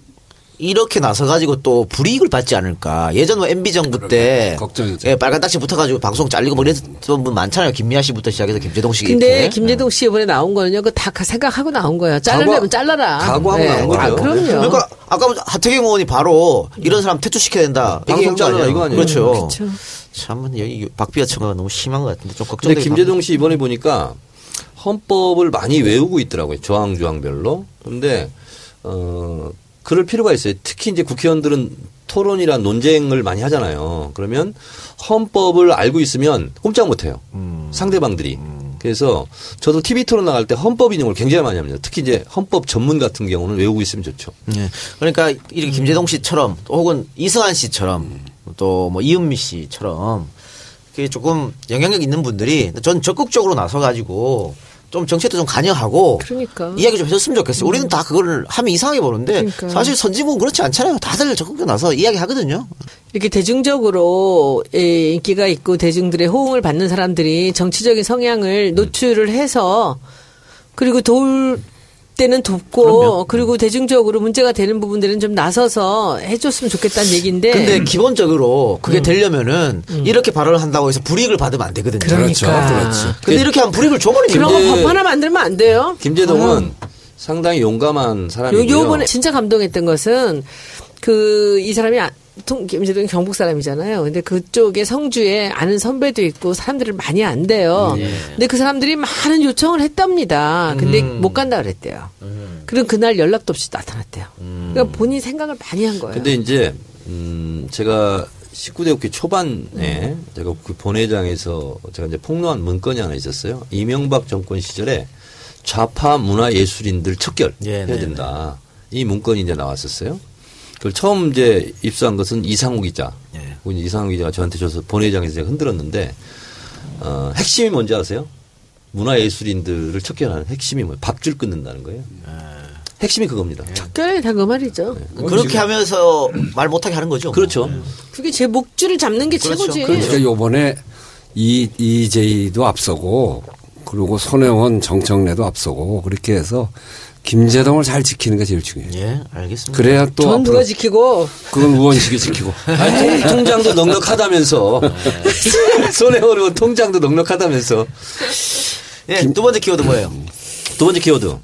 이렇게 나서 가지고 또 불이익을 받지 않을까. 예전 뭐 MB 정부 때. 걱정이죠. 예, 빨간 딱지 붙어 가지고 방송 잘리고 뭐 이랬던 분 많잖아요. 김미아 씨부터 시작해서 김재동 씨. 근데 이렇게. 김재동 씨 이번에 나온 거는요. 그거 다 생각하고 나온 거예요. 잘라내면 각오- 잘라라. 각오하고 나온 거죠. 아, 그럼요. 그러니까 아까 하태경 의원이 바로 이런 사람 퇴출시켜야 된다. 방송 얘기한 거 잘라라? 이거 아니에요? 그렇죠. 그렇죠. 참, 여기 박비아 청가가 너무 심한 것 같은데 좀 근데 걱정되긴 김재동 씨 이번에 보니까 헌법을 많이 외우고 있더라고요. 조항 조항별로. 그런데 어 그럴 필요가 있어요. 특히 이제 국회의원들은 토론이란 논쟁을 많이 하잖아요. 그러면 헌법을 알고 있으면 꼼짝 못 해요. 상대방들이. 그래서 저도 TV 토론 나갈 때 헌법 인용을 굉장히 많이 합니다. 특히 이제 헌법 전문 같은 경우는 외우고 있으면 좋죠. 예. 그러니까 이렇게 김재동 씨처럼 또 혹은 이승환 씨처럼 또 뭐 이은미 씨처럼 그게 조금 영향력 있는 분들이 전 적극적으로 나서 가지고 좀 정책도 좀 관여하고 그러니까. 이야기 좀 해줬으면 좋겠어요. 우리는 다 그걸 하면 이상하게 보는데 그러니까. 사실 선진국은 그렇지 않잖아요. 다들 적극적으로 나서 이야기 하거든요. 이렇게 대중적으로 예, 인기가 있고 대중들의 호응을 받는 사람들이 정치적인 성향을 노출을 해서 그리고 도울 때는 돕고 그리고 대중적으로 문제가 되는 부분들은 좀 나서서 해줬으면 좋겠다는 얘기인데 근데 기본적으로 그게 되려면은 이렇게 발언을 한다고 해서 불이익을 받으면 안 되거든요. 그러니까. 그렇죠, 그렇지. 근데 이렇게 하면 불이익을 줘버리니까. 그런 거 김재- 법 하나 만들면 안 돼요? 김재동은 상당히 용감한 요, 사람이고요. 요번에 진짜 감동했던 것은 그 이 사람이 아- 통- 경북 사람이잖아요. 근데 그쪽에 성주에 아는 선배도 있고 사람들을 많이 안대요. 근데 그 사람들이 많은 요청을 했답니다. 근데 못 간다 그랬대요. 그럼 그날 연락도 없이 나타났대요. 그러니까 본인 생각을 많이 한 거예요. 근데 이제 음 제가 19대 국회 초반에 제가 그 본회장에서 제가 이제 폭로한 문건이 하나 있었어요. 이명박 정권 시절에 좌파 문화 예술인들 척결 예, 해야 네, 된다. 이 문건이 이제 나왔었어요. 그걸 처음 이제 입수한 것은 이상우 기자. 예. 그 이상우 기자가 저한테 줘서 본회장에서 제가 흔들었는데 어, 핵심이 뭔지 아세요? 문화 예술인들을 척결하는 핵심이 뭐예요? 밥줄 끊는다는 거예요. 핵심이 그겁니다. 척결이 다그 말이죠. 그렇게 하면서 <clears throat> 말 못하게 하는 거죠. 그렇죠. 그게 제 목줄을 잡는 게 그렇죠. 최고지. 그러니까 요번에 이, 이재희도 앞서고 그리고 손혜원 정청래도 앞서고 그렇게 해서 김재동을 잘 지키는 게 제일 중요해요. 예, 알겠습니다. 그래야 또 전 누가 지키고 그건 의원식이 지키고 <laughs> 아니, 통, 통장도 넉넉하다면서. <laughs> 의원 통장도 넉넉하다면서. 예, 두 번째 키워드 뭐예요? 두 번째 키워드.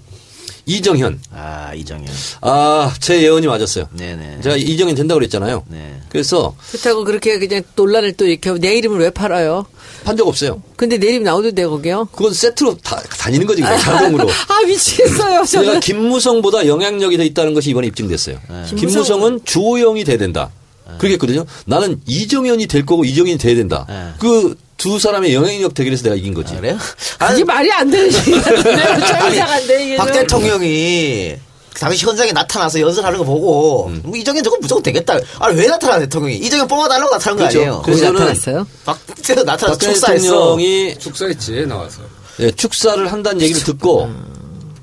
이정현. 아, 이정현. 아, 제 예언이 맞았어요. 네네. 제가 이정현 된다고 그랬잖아요. 네. 그래서 그렇다고 그렇게 그냥 논란을 또 이렇게 하고 내 이름을 왜 팔아요? 판 적 없어요. 근데 내 이름 나오던데 거기요? 그건 세트로 다, 다니는 거지, 그냥 자동으로. <laughs> 아 미치겠어요. 내가 저는 김무성보다 영향력이 더 있다는 것이 이번에 입증됐어요. 김무성 은 주호영이 돼야 된다. 그러겠거든요. 나는 이정현이 될 거고 이정현이 돼야 된다. 네. 그 두 사람의 영향력 대결에서 내가 이긴 거지. 아, 그래요? 그게 아니, 말이 안 되는 얘기인데 좀 이상한데 이게 박 좀. 대통령이 당시 현장에 나타나서 연설하는 거 보고 뭐 이정현 저건 무조건 되겠다. 아니 왜 나타나 대통령이 이정현 뽑아달라고 나타난 거 그렇죠. 아니에요? 거기 그래서는 나타났어요? 박 대통령 나타나서 축사했어. 대통령이 축사했지 나와서 예, 축사를 한다는 얘기를 듣고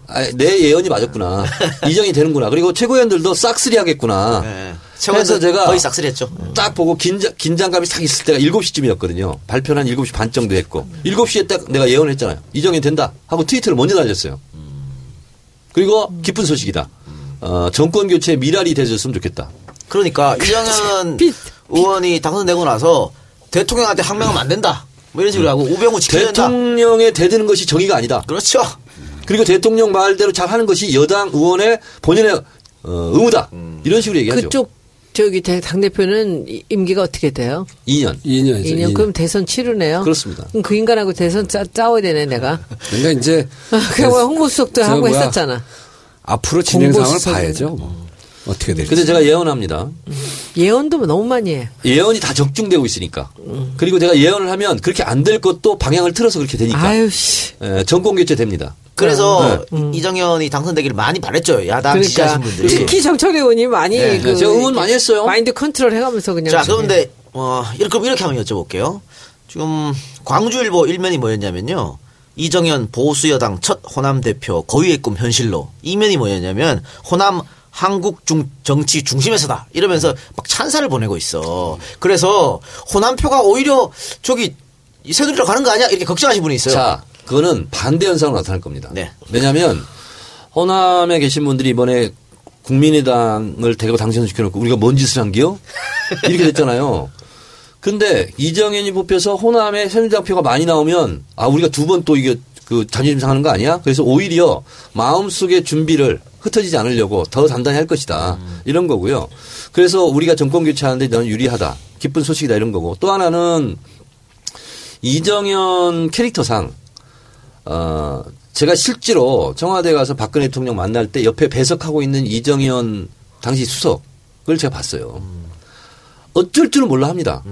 아, 내 예언이 맞았구나. <laughs> 이정이 되는구나. 그리고 최고위원들도 싹쓸이 하겠구나. 네. 그래서 제가 거의 싹쓸이했죠. 딱 보고 긴장, 긴장감이 싹 있을 때가 7시쯤이었거든요. 발표는 한 7시 반 정도 했고. 7시에 딱 내가 예언했잖아요. 이정이 된다. 하고 트위터를 먼저 날렸어요. 그리고 기쁜 소식이다. 어, 정권 교체에 미랄이 되셨으면 좋겠다. 그러니까 이정현 빚, 의원이 당선되고 나서 대통령한테 항명하면 안 된다. 뭐 이런 식으로 하고 우병우 지켜야 된다. 대통령에 대드는 것이 정의가 아니다. 그렇죠. 그리고 대통령 말대로 잘 하는 것이 여당 의원의 본인의 어, 의무다. 이런 식으로 얘기하죠. 그쪽 저기 대- 당대표는 이- 임기가 어떻게 돼요? 2년. 2년이죠. 2년 그럼 대선 치르네요. 그렇습니다. 그럼 그 인간하고 대선 짜, 싸워야 되네 내가. <laughs> 그러니까 이제 그냥 뭐 홍보수석도 저 하고 뭐야, 했었잖아. 앞으로 진행 상황을 봐야죠. 뭐. 어떻게 될지. 근데 제가 예언합니다. 예언도 뭐 너무 많이 해. 예언이 다 적중되고 있으니까. 그리고 제가 예언을 하면 그렇게 안 될 것도 방향을 틀어서 그렇게 되니까. 아유 씨. 예, 정권 교체 됩니다. 그래서 이정현이 당선되기를 많이 바랬죠. 야당 그러니까 지지하신 분들이. 특히 정철 의원이 많이 네, 그 제가 응원 많이 했어요. 마인드 컨트롤 해가면서 그냥. 자, 그런데 어, 이렇게 그럼 이렇게 한번 여쭤볼게요. 지금 광주일보 일면이 뭐였냐면요. 이정현 보수 여당 첫 호남 대표 거위의 꿈 현실로 이면이 뭐였냐면 호남 한국 중 정치 중심에서다 이러면서 막 찬사를 보내고 있어. 그래서 호남표가 오히려 저기 이 새누리로 가는 거 아니야? 이렇게 걱정하시는 분이 있어요. 자, 그거는 반대 현상으로 나타날 겁니다. 네. 왜냐하면 호남에 계신 분들이 이번에 국민의당을 데리고 당선시켜놓고 우리가 뭔 짓을 한기요? <laughs> 이렇게 됐잖아요. 근데 이정현이 뽑혀서 호남에 새누리당 표가 많이 나오면 아 우리가 두 번 또 이게 그 자존심 상하는 거 아니야? 그래서 오히려 마음속의 준비를 흩어지지 않으려고 더 단단히 할 것이다. 이런 거고요. 그래서 우리가 정권 교체하는데 너는 유리하다. 기쁜 소식이다 이런 거고 또 하나는 이정현 캐릭터상 어 제가 실제로 청와대 가서 박근혜 대통령 만날 때 옆에 배석하고 있는 이정현 당시 수석을 제가 봤어요. 어쩔 줄은 몰라 합니다.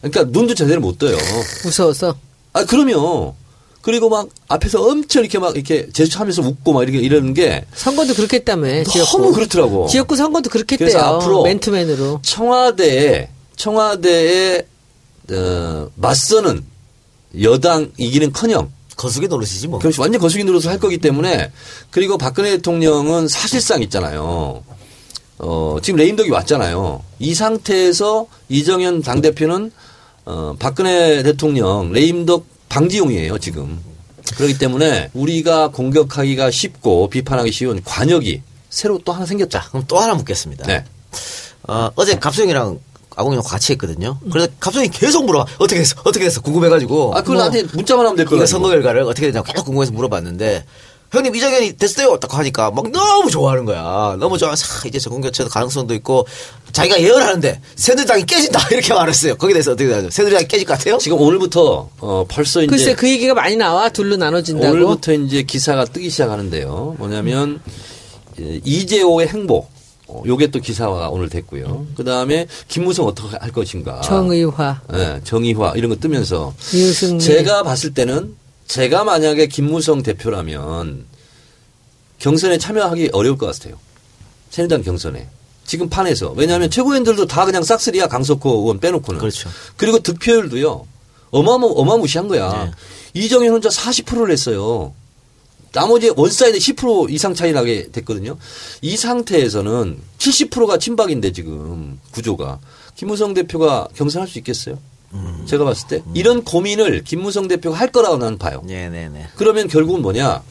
그러니까 눈도 제대로 못 떠요. 무서워서. 아 그러면 그리고 막 앞에서 엄청 이렇게 막 이렇게 제스처하면서 웃고 막 이렇게 이러는 게 선거도 그렇게 했다며. 너무 그렇더라고. 지역구 선거도 그렇게 그래서 했대요. 앞으로 맨투맨으로. 청와대에 청와대에 어, 맞서는 여당 이기는커녕 거수기 노릇이지 뭐. 그렇지 완전 거수기 노릇을 할 거기 때문에 그리고 박근혜 대통령은 사실상 있잖아요. 어, 지금 레임덕이 왔잖아요. 이 상태에서 이정현 당대표는 어, 박근혜 대통령 레임덕 방지용이에요, 지금. 그렇기 때문에 우리가 공격하기가 쉽고 비판하기 쉬운 관역이 새로 또 하나 생겼다. 그럼 또 하나 묻겠습니다. 네. 어, 어제 갑성이랑 아공이랑 같이 했거든요. 그래서 갑성이 계속 물어봐. 어떻게 됐어? 어떻게 됐어? 궁금해가지고. 아, 그걸 나한테 문자만 하면 될 거야. 선거 결과를 어떻게 되냐고 계속 궁금해서 물어봤는데 형님 이정현이 됐어요? 딱 하니까 막 너무 좋아하는 거야. 너무 좋아서 아, 이제 정권 교체도 가능성도 있고 자기가 예언하는데 새누리당이 깨진다 <laughs> 이렇게 말했어요. 거기에 대해서 어떻게 생각하세요? 새누리당이 깨질 것 같아요? 지금 오늘부터 어, 벌써 이제 글쎄 그 얘기가 많이 나와. 둘로 나눠진다고. 오늘부터 이제 기사가 뜨기 시작하는데요. 뭐냐면 예, 이재호의 행보. 어, 요게 또 기사가 오늘 됐고요. 그 다음에 김무성 어떻게 할 것인가. 정의화, 예, 정의화 이런 거 뜨면서 유승민. 제가 봤을 때는 제가 만약에 김무성 대표라면 경선에 참여하기 어려울 것 같아요. 새누리당 경선에. 지금 판에서. 왜냐하면 최고위원들도 다 그냥 싹쓸이야 강석호 의원 빼놓고는. 그렇죠. 그리고 득표율도요. 어마어마, 어마무시한 거야. 이정현 혼자 40%를 했어요. 나머지 one side 10% 이상 차이 나게 됐거든요. 이 상태에서는 70%가 친박인데 지금 구조가. 김무성 대표가 경선할 수 있겠어요? 제가 봤을 때. 이런 고민을 김무성 대표가 할 거라고 나는 봐요. 네네네. 그러면 결국은 뭐냐.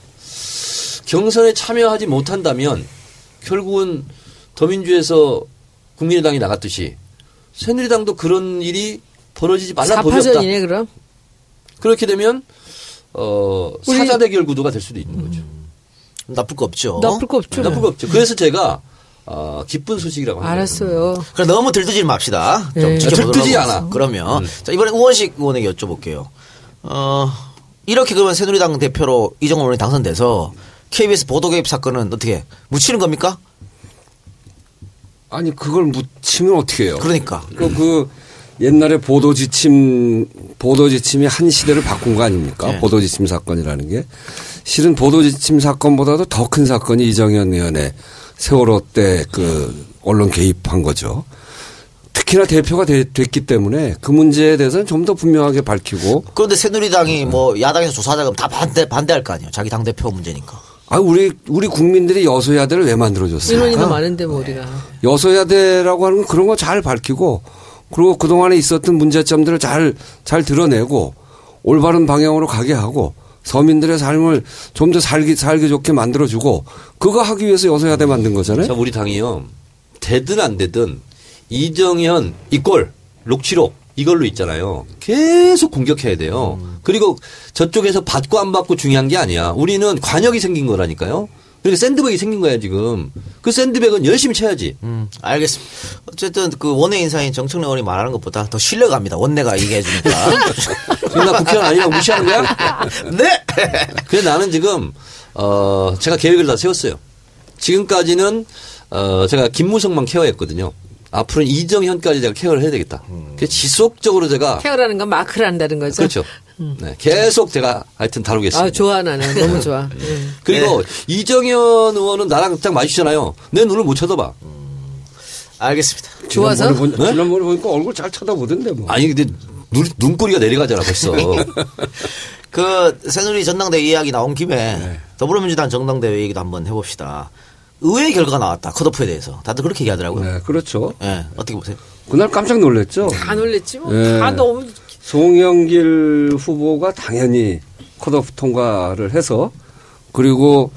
경선에 참여하지 못한다면 결국은 더민주에서 국민의당이 나갔듯이 새누리당도 그런 일이 벌어지지 말라 법이 없다. 사파전이네 그럼. 그렇게 되면 어 사자 대결 구도가 될 수도 있는 거죠. 나쁠 거 없죠. 나쁠 거 없죠. 나쁠 거 없죠. 그래서 제가 어, 기쁜 소식이라고 합니다. 알았어요. 그래 너무 들뜨지 맙시다. 좀 네. 지켜보도록 들뜨지. 않아. 그러면 자 이번에 우원식 의원에게 여쭤볼게요. 어 이렇게 그러면 새누리당 대표로 이정원 의원이 당선돼서 KBS 보도 개입 사건은 어떻게 묻히는 겁니까? 아니 그걸 묻히면 어떻게 해요? 그러니까 그, 그 옛날에 보도 지침 보도 지침이 한 시대를 바꾼 거 아닙니까? 네. 보도 지침 사건이라는 게 실은 보도 지침 사건보다도 더 큰 사건이 이정현 의원의 세월호 때 그 언론 개입한 거죠. 특히나 대표가 되- 됐기 때문에 그 문제에 대해서는 좀 더 분명하게 밝히고 그런데 새누리당이 뭐 야당에서 조사하자 그러면 다 반대 반대할 거 아니에요. 자기 당 대표 문제니까. 아 우리 우리 국민들이 여소야대를 왜 만들어줬어요? 인원이 더 많은데 뭐 우리가. 여소야대라고 하는 건 그런 거 잘 밝히고 그리고 그동안에 있었던 문제점들을 잘, 잘 드러내고 올바른 방향으로 가게 하고 서민들의 삶을 좀 더 살기, 살기 좋게 만들어주고 그거 하기 위해서 여소야대 만든 거잖아요. 자, 우리 당이요. 되든 안 되든 이정현 이꼴 록치록 이걸로 있잖아요. 계속 공격해야 돼요. 그리고 저쪽에서 받고 안 받고 중요한 게 아니야. 우리는 관역이 생긴 거라니까요. 그러니까 샌드백이 생긴 거야 지금. 그 샌드백은 열심히 쳐야지. 음, 알겠습니다. 어쨌든 그 원내 인사인 정청래 의원이 말하는 것보다 더 신뢰갑니다. 원내가 얘기해 주니까. 지금 <laughs> 나 국회의원 아니라고 무시하는 거야? <laughs> 네. 그래서 나는 지금 어 제가 계획을 다 세웠어요. 지금까지는 어 제가 김무성만 케어했거든요. 앞으로는 이정현까지 제가 케어를 해야 되겠다. 그래서 지속적으로 제가 케어라는 건 마크를 한다는 거죠. 그렇죠. 네, 계속 제가 하여튼 다루겠습니다. 아, 좋아, 나는. 너무 좋아. 예. <laughs> 그리고 이정현 의원은 나랑 딱 마주치잖아요. 내 눈을 못 쳐다봐. 알겠습니다. 좋아서? 지난번에, 보, 지난번에 보니까 얼굴 잘 쳐다보던데 뭐. 아니 근데 눈, 눈꼬리가 내려가잖아 벌써. <laughs> 그 새누리 전당대회 이야기 나온 김에 더불어민주당 전당대회 얘기도 한번 해봅시다. 의외의 결과가 나왔다. 컷오프에 대해서. 다들 그렇게 얘기하더라고요. 네, 그렇죠. 예, 어떻게 보세요? 그날 깜짝 놀랐죠. 다 놀랬지 뭐. 예. 다 너무. 송영길 후보가 당연히 컷오프 통과를 해서 그리고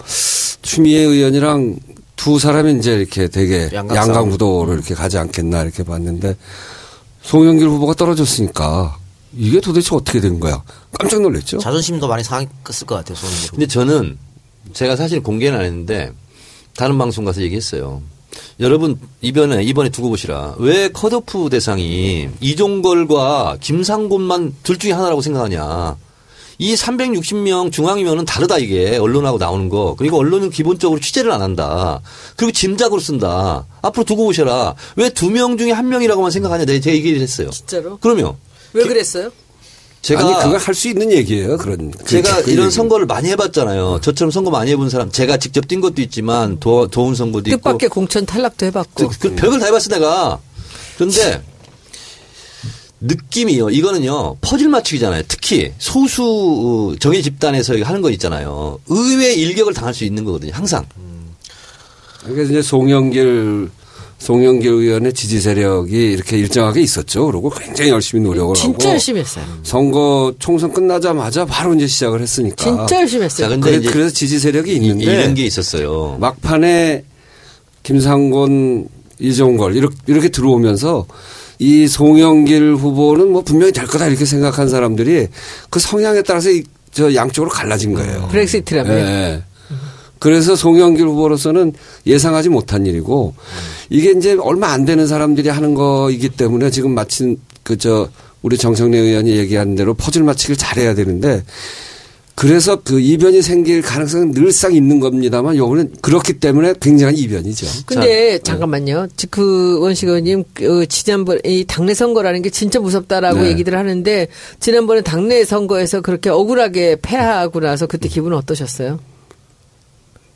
추미애 의원이랑 두 사람이 이제 이렇게 되게 양강. 구도로 이렇게 가지 않겠나 이렇게 봤는데 송영길 후보가 떨어졌으니까 이게 도대체 어떻게 된 거야? 깜짝 놀랐죠. 자존심도 많이 상했을 것 같아요. 근데 저는 제가 사실 공개는 안 했는데 다른 방송 가서 얘기했어요. 여러분 이번에 이번에 두고 보시라. 왜 컷오프 대상이 이종걸과 김상곤만 둘 중에 하나라고 생각하냐? 이 360명 중앙이면은 다르다 이게 언론하고 나오는 거. 그리고 언론은 기본적으로 취재를 안 한다. 그리고 짐작으로 쓴다. 앞으로 두고 보셔라. 왜 두 명 중에 한 명이라고만 생각하냐? 내가 제가 얘기를 했어요. 진짜로? 그러면 왜 그랬어요? 제가 아니 그거 할 수 있는 얘기예요. 그런 제가 그 이런 얘기는. 선거를 많이 해봤잖아요. 저처럼 선거 많이 해본 사람, 제가 직접 뛴 것도 있지만 도, 도운 선거도 있고. 뜻밖의 공천 탈락도 해봤고. 그, 그 별걸 다 해봤어 내가. 그런데 느낌이요. 이거는요 퍼즐 맞추기잖아요. 특히 소수 어, 정의 집단에서 하는 거 있잖아요. 의외의 일격을 당할 수 있는 거거든요. 항상. 그래서 이제 송영길 송영길 의원의 지지 세력이 이렇게 일정하게 있었죠. 그리고 굉장히 열심히 노력을 진짜 하고 열심히 했어요. 선거 총선 끝나자마자 바로 이제 시작을 했으니까. 진짜 열심히 자, 했어요. 근데 그래, 그래 서 지지 세력이 이- 있는데 이런 게 있었어요. 막판에 김상곤, 이종걸 이렇게, 이렇게 들어오면서 이 송영길 후보는 뭐 분명히 될 거다 이렇게 생각한 사람들이 그 성향에 따라서 이- 저 양쪽으로 갈라진 거예요. 브렉시트라며. 예. 그래서 송영길 후보로서는 예상하지 못한 일이고 이게 이제 얼마 안 되는 사람들이 하는 거이기 때문에 지금 마침 그 저 우리 정청래 의원이 얘기한 대로 퍼즐 맞추기를 잘해야 되는데 그래서 그 이변이 생길 가능성은 늘상 있는 겁니다만 요거는 그렇기 때문에 굉장한 이변이죠. 근데 잠깐만요. 지- 그 원식 의원님 그 지난번 이 당내 선거라는 게 진짜 무섭다라고 네. 얘기들 하는데 지난번에 당내 선거에서 그렇게 억울하게 패하고 나서 그때 기분은 어떠셨어요?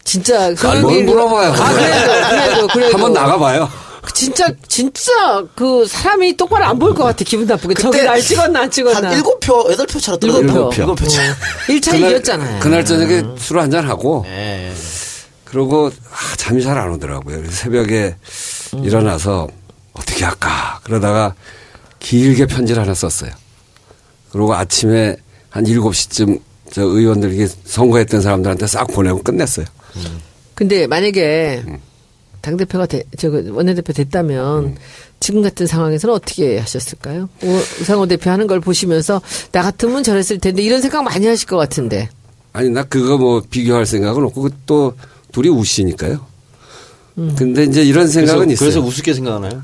진짜 뭘 의원님- 물어봐요. 아 그래도 그래도 그래도 한번 나가봐요. 진짜 진짜 그 사람이 똑바로 안볼것 같아 기분 나쁘게 저기 날 찍었나 안 찍었나 한 일곱 표, 여덟 표 차로 떨어졌다. 일곱 표. 일곱 표 차. 1차 이겼잖아요. 그날 저녁에 술 한잔 하고 예. 그러고 아, 잠이 잘 안 오더라고요. 그래서 새벽에 일어나서 어떻게 할까 그러다가 길게 편지를 하나 썼어요. 그리고 아침에 한 7시쯤 저 의원들에게 선거했던 사람들한테 싹 보내고 끝냈어요. 근데 만약에 음. 당 대표가 되, 저 원내대표 됐다면 음. 지금 같은 상황에서는 어떻게 하셨을까요? 우- 우상호 대표 하는 걸 보시면서 나 같으면 저랬을 텐데 이런 생각 많이 하실 것 같은데. 아니 나 그거 뭐 비교할 생각은 없고 그또 둘이 우시니까요. 근데 이제 이런 그래서, 생각은 있어요. 그래서 우습게 생각하나요?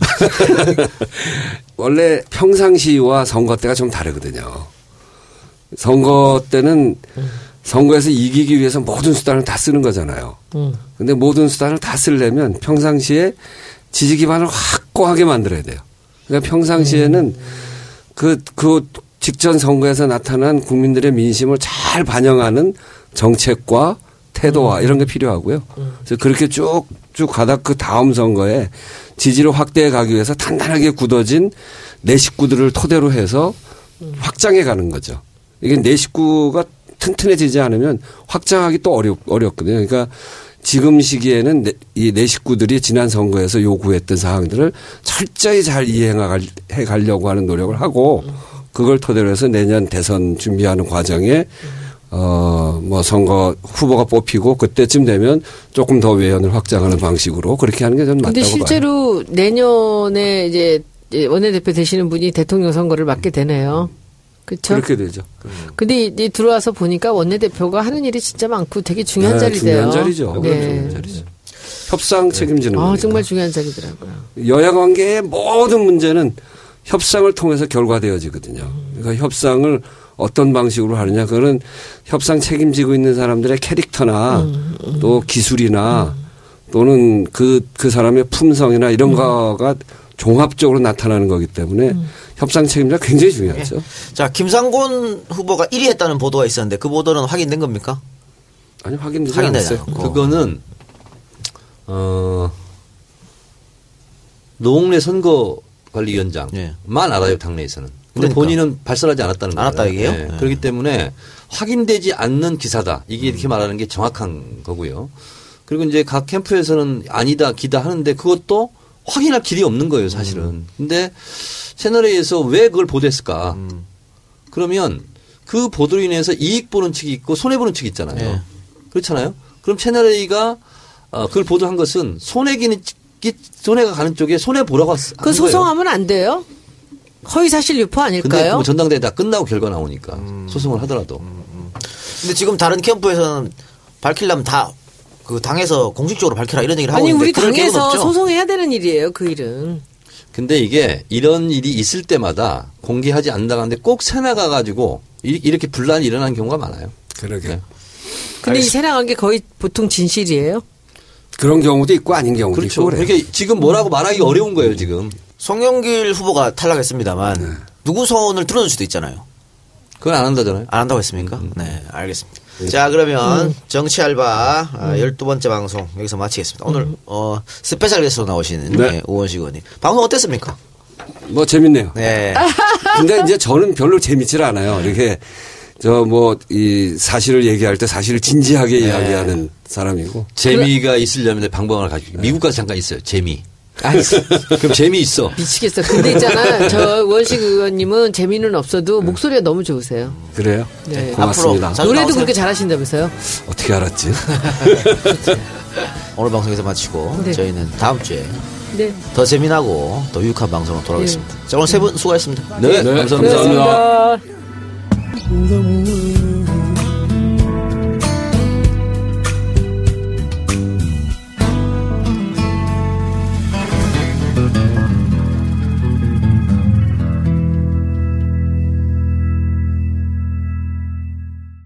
<laughs> 원래 평상시와 선거 때가 좀 다르거든요. 선거 때는 선거에서 이기기 위해서 모든 수단을 다 쓰는 거잖아요. 음. 근데 모든 수단을 다 쓰려면 평상시에 지지 기반을 확고하게 만들어야 돼요. 그러니까 평상시에는 그, 그 직전 선거에서 나타난 국민들의 민심을 잘 반영하는 정책과 태도와 이런 게 필요하고요. 그래서 그렇게 쭉 쭉 가다 그 다음 선거에 지지를 확대해 가기 위해서 단단하게 굳어진 내 식구들을 토대로 해서 확장해 가는 거죠. 이게 내 식구가 튼튼해지지 않으면 확장하기 또 어렵, 어렵거든요. 그러니까 지금 시기에는 내, 이내 식구들이 지난 선거에서 요구했던 사항들을 철저히 잘 이행해 가려고 하는 노력을 하고 그걸 토대로 해서 내년 대선 준비하는 과정에 어, 뭐 선거 후보가 뽑히고 그때쯤 되면 조금 더 외연을 확장하는 방식으로 그렇게 하는 게 저는 맞다고 근데 봐요. 실제로 내년에 이제 원내대표 되시는 분이 대통령 선거를 맡게 되네요. 그렇죠? 그렇게 되죠. 근데 이, 이 들어와서 보니까 원내대표가 하는 일이 진짜 많고 되게 중요한 네, 자리대요. 중요한 자리죠. 네. 중요한 자리죠. 협상 책임지는 아. 정말 중요한 자리더라고요. 여야 관계의 모든 문제는 협상을 통해서 결과되어지거든요. 그러니까 협상을 어떤 방식으로 하느냐 그거는 협상 책임지고 있는 사람들의 캐릭터나 음, 또 기술이나 또는 그, 그 사람의 품성이나 이런 음. 거가 종합적으로 나타나는 거기 때문에 협상 책임자 굉장히 중요하죠. 자, 김상곤 후보가 1위 했다는 보도가 있었는데 그 보도는 확인된 겁니까? 아니 확인되지 않았어요. 않고. 그거는 어 노웅래 선거관리위원장만 예. 알아요 당내에서는. 근데 그러니까. 본인은 발설하지 않았다는 거예요. 않았다 이게요? 예. 예. 그렇기 때문에 확인되지 않는 기사다. 이게 음. 이렇게 말하는 게 정확한 거고요. 그리고 이제 각 캠프에서는 아니다 기다 하는데 그것도 확인할 길이 없는 거예요 사실은. 음. 근데 채널A에서 왜 그걸 보도했을까? 음. 그러면 그 보도로 인해서 이익 보는 측이 있고 손해 보는 측이 있잖아요. 예. 그렇잖아요. 그럼 채널 A가 어, 그걸 보도한 것은 손해기는 끼- 손해가 가는 쪽에 손해 보라고 한 그. 소송하면 안 돼요? 허위 사실 유포 근데 아닐까요? 그거 전당대회 다 끝나고 결과 나오니까 음. 소송을 하더라도 근데 지금 다른 캠프에서는 밝히려면 다 그 당에서 공식적으로 밝혀라 이런 얘기를 하고 아니 있는데 우리 당에서? 소송해야 되는 일이에요 그 일은. 근데 이게 이런 일이 있을 때마다 공개하지 않는다고 하는데 꼭 새나가 가지고 이- 이렇게 분란이 일어나는 경우가 많아요. 그러게. 네. 근데 이 새나간 게 거의 보통 진실이에요. 그런 경우도 있고 아닌 경우도 그렇죠. 있고 그래요. 그러니까 지금 뭐라고 말하기 어려운 거예요 지금. 송영길 후보가 탈락했습니다만 네. 누구 손을 들어줄 수도 있잖아요. 그건 안 한다잖아요. 안 한다고 했습니까? 네, 알겠습니다. 자, 그러면 정치 알바 아, 12번째 방송 여기서 마치겠습니다. 오늘 어, special guest로 나오시는 네. 네, 우원식 의원님. 방송 어땠습니까? 뭐 재밌네요. 네. 근데 이제 저는 별로 재밌질 않아요. 이렇게 저 뭐 이 사실을 얘기할 때 사실을 진지하게 네. 이야기하는 사람이고 재미가 있으려면 방법을 가지고 미국 가서 잠깐 있어요. 재미. 그럼 재미 있어. 미치겠어. 근데 있잖아 저 원식 의원님은 재미는 없어도 목소리가 너무 좋으세요. 그래요. 네. 고맙습니다. 앞으로 노래도 나오세요. 그렇게 잘하신다면서요? 어떻게 알았지? <laughs> 오늘 방송에서 마치고 네. 저희는 다음 주에 네. 더 재미나고 더 유익한 방송으로 돌아오겠습니다. 자, 오늘 세 분 수고하셨습니다. 네, 네, 감사합니다. 감사합니다.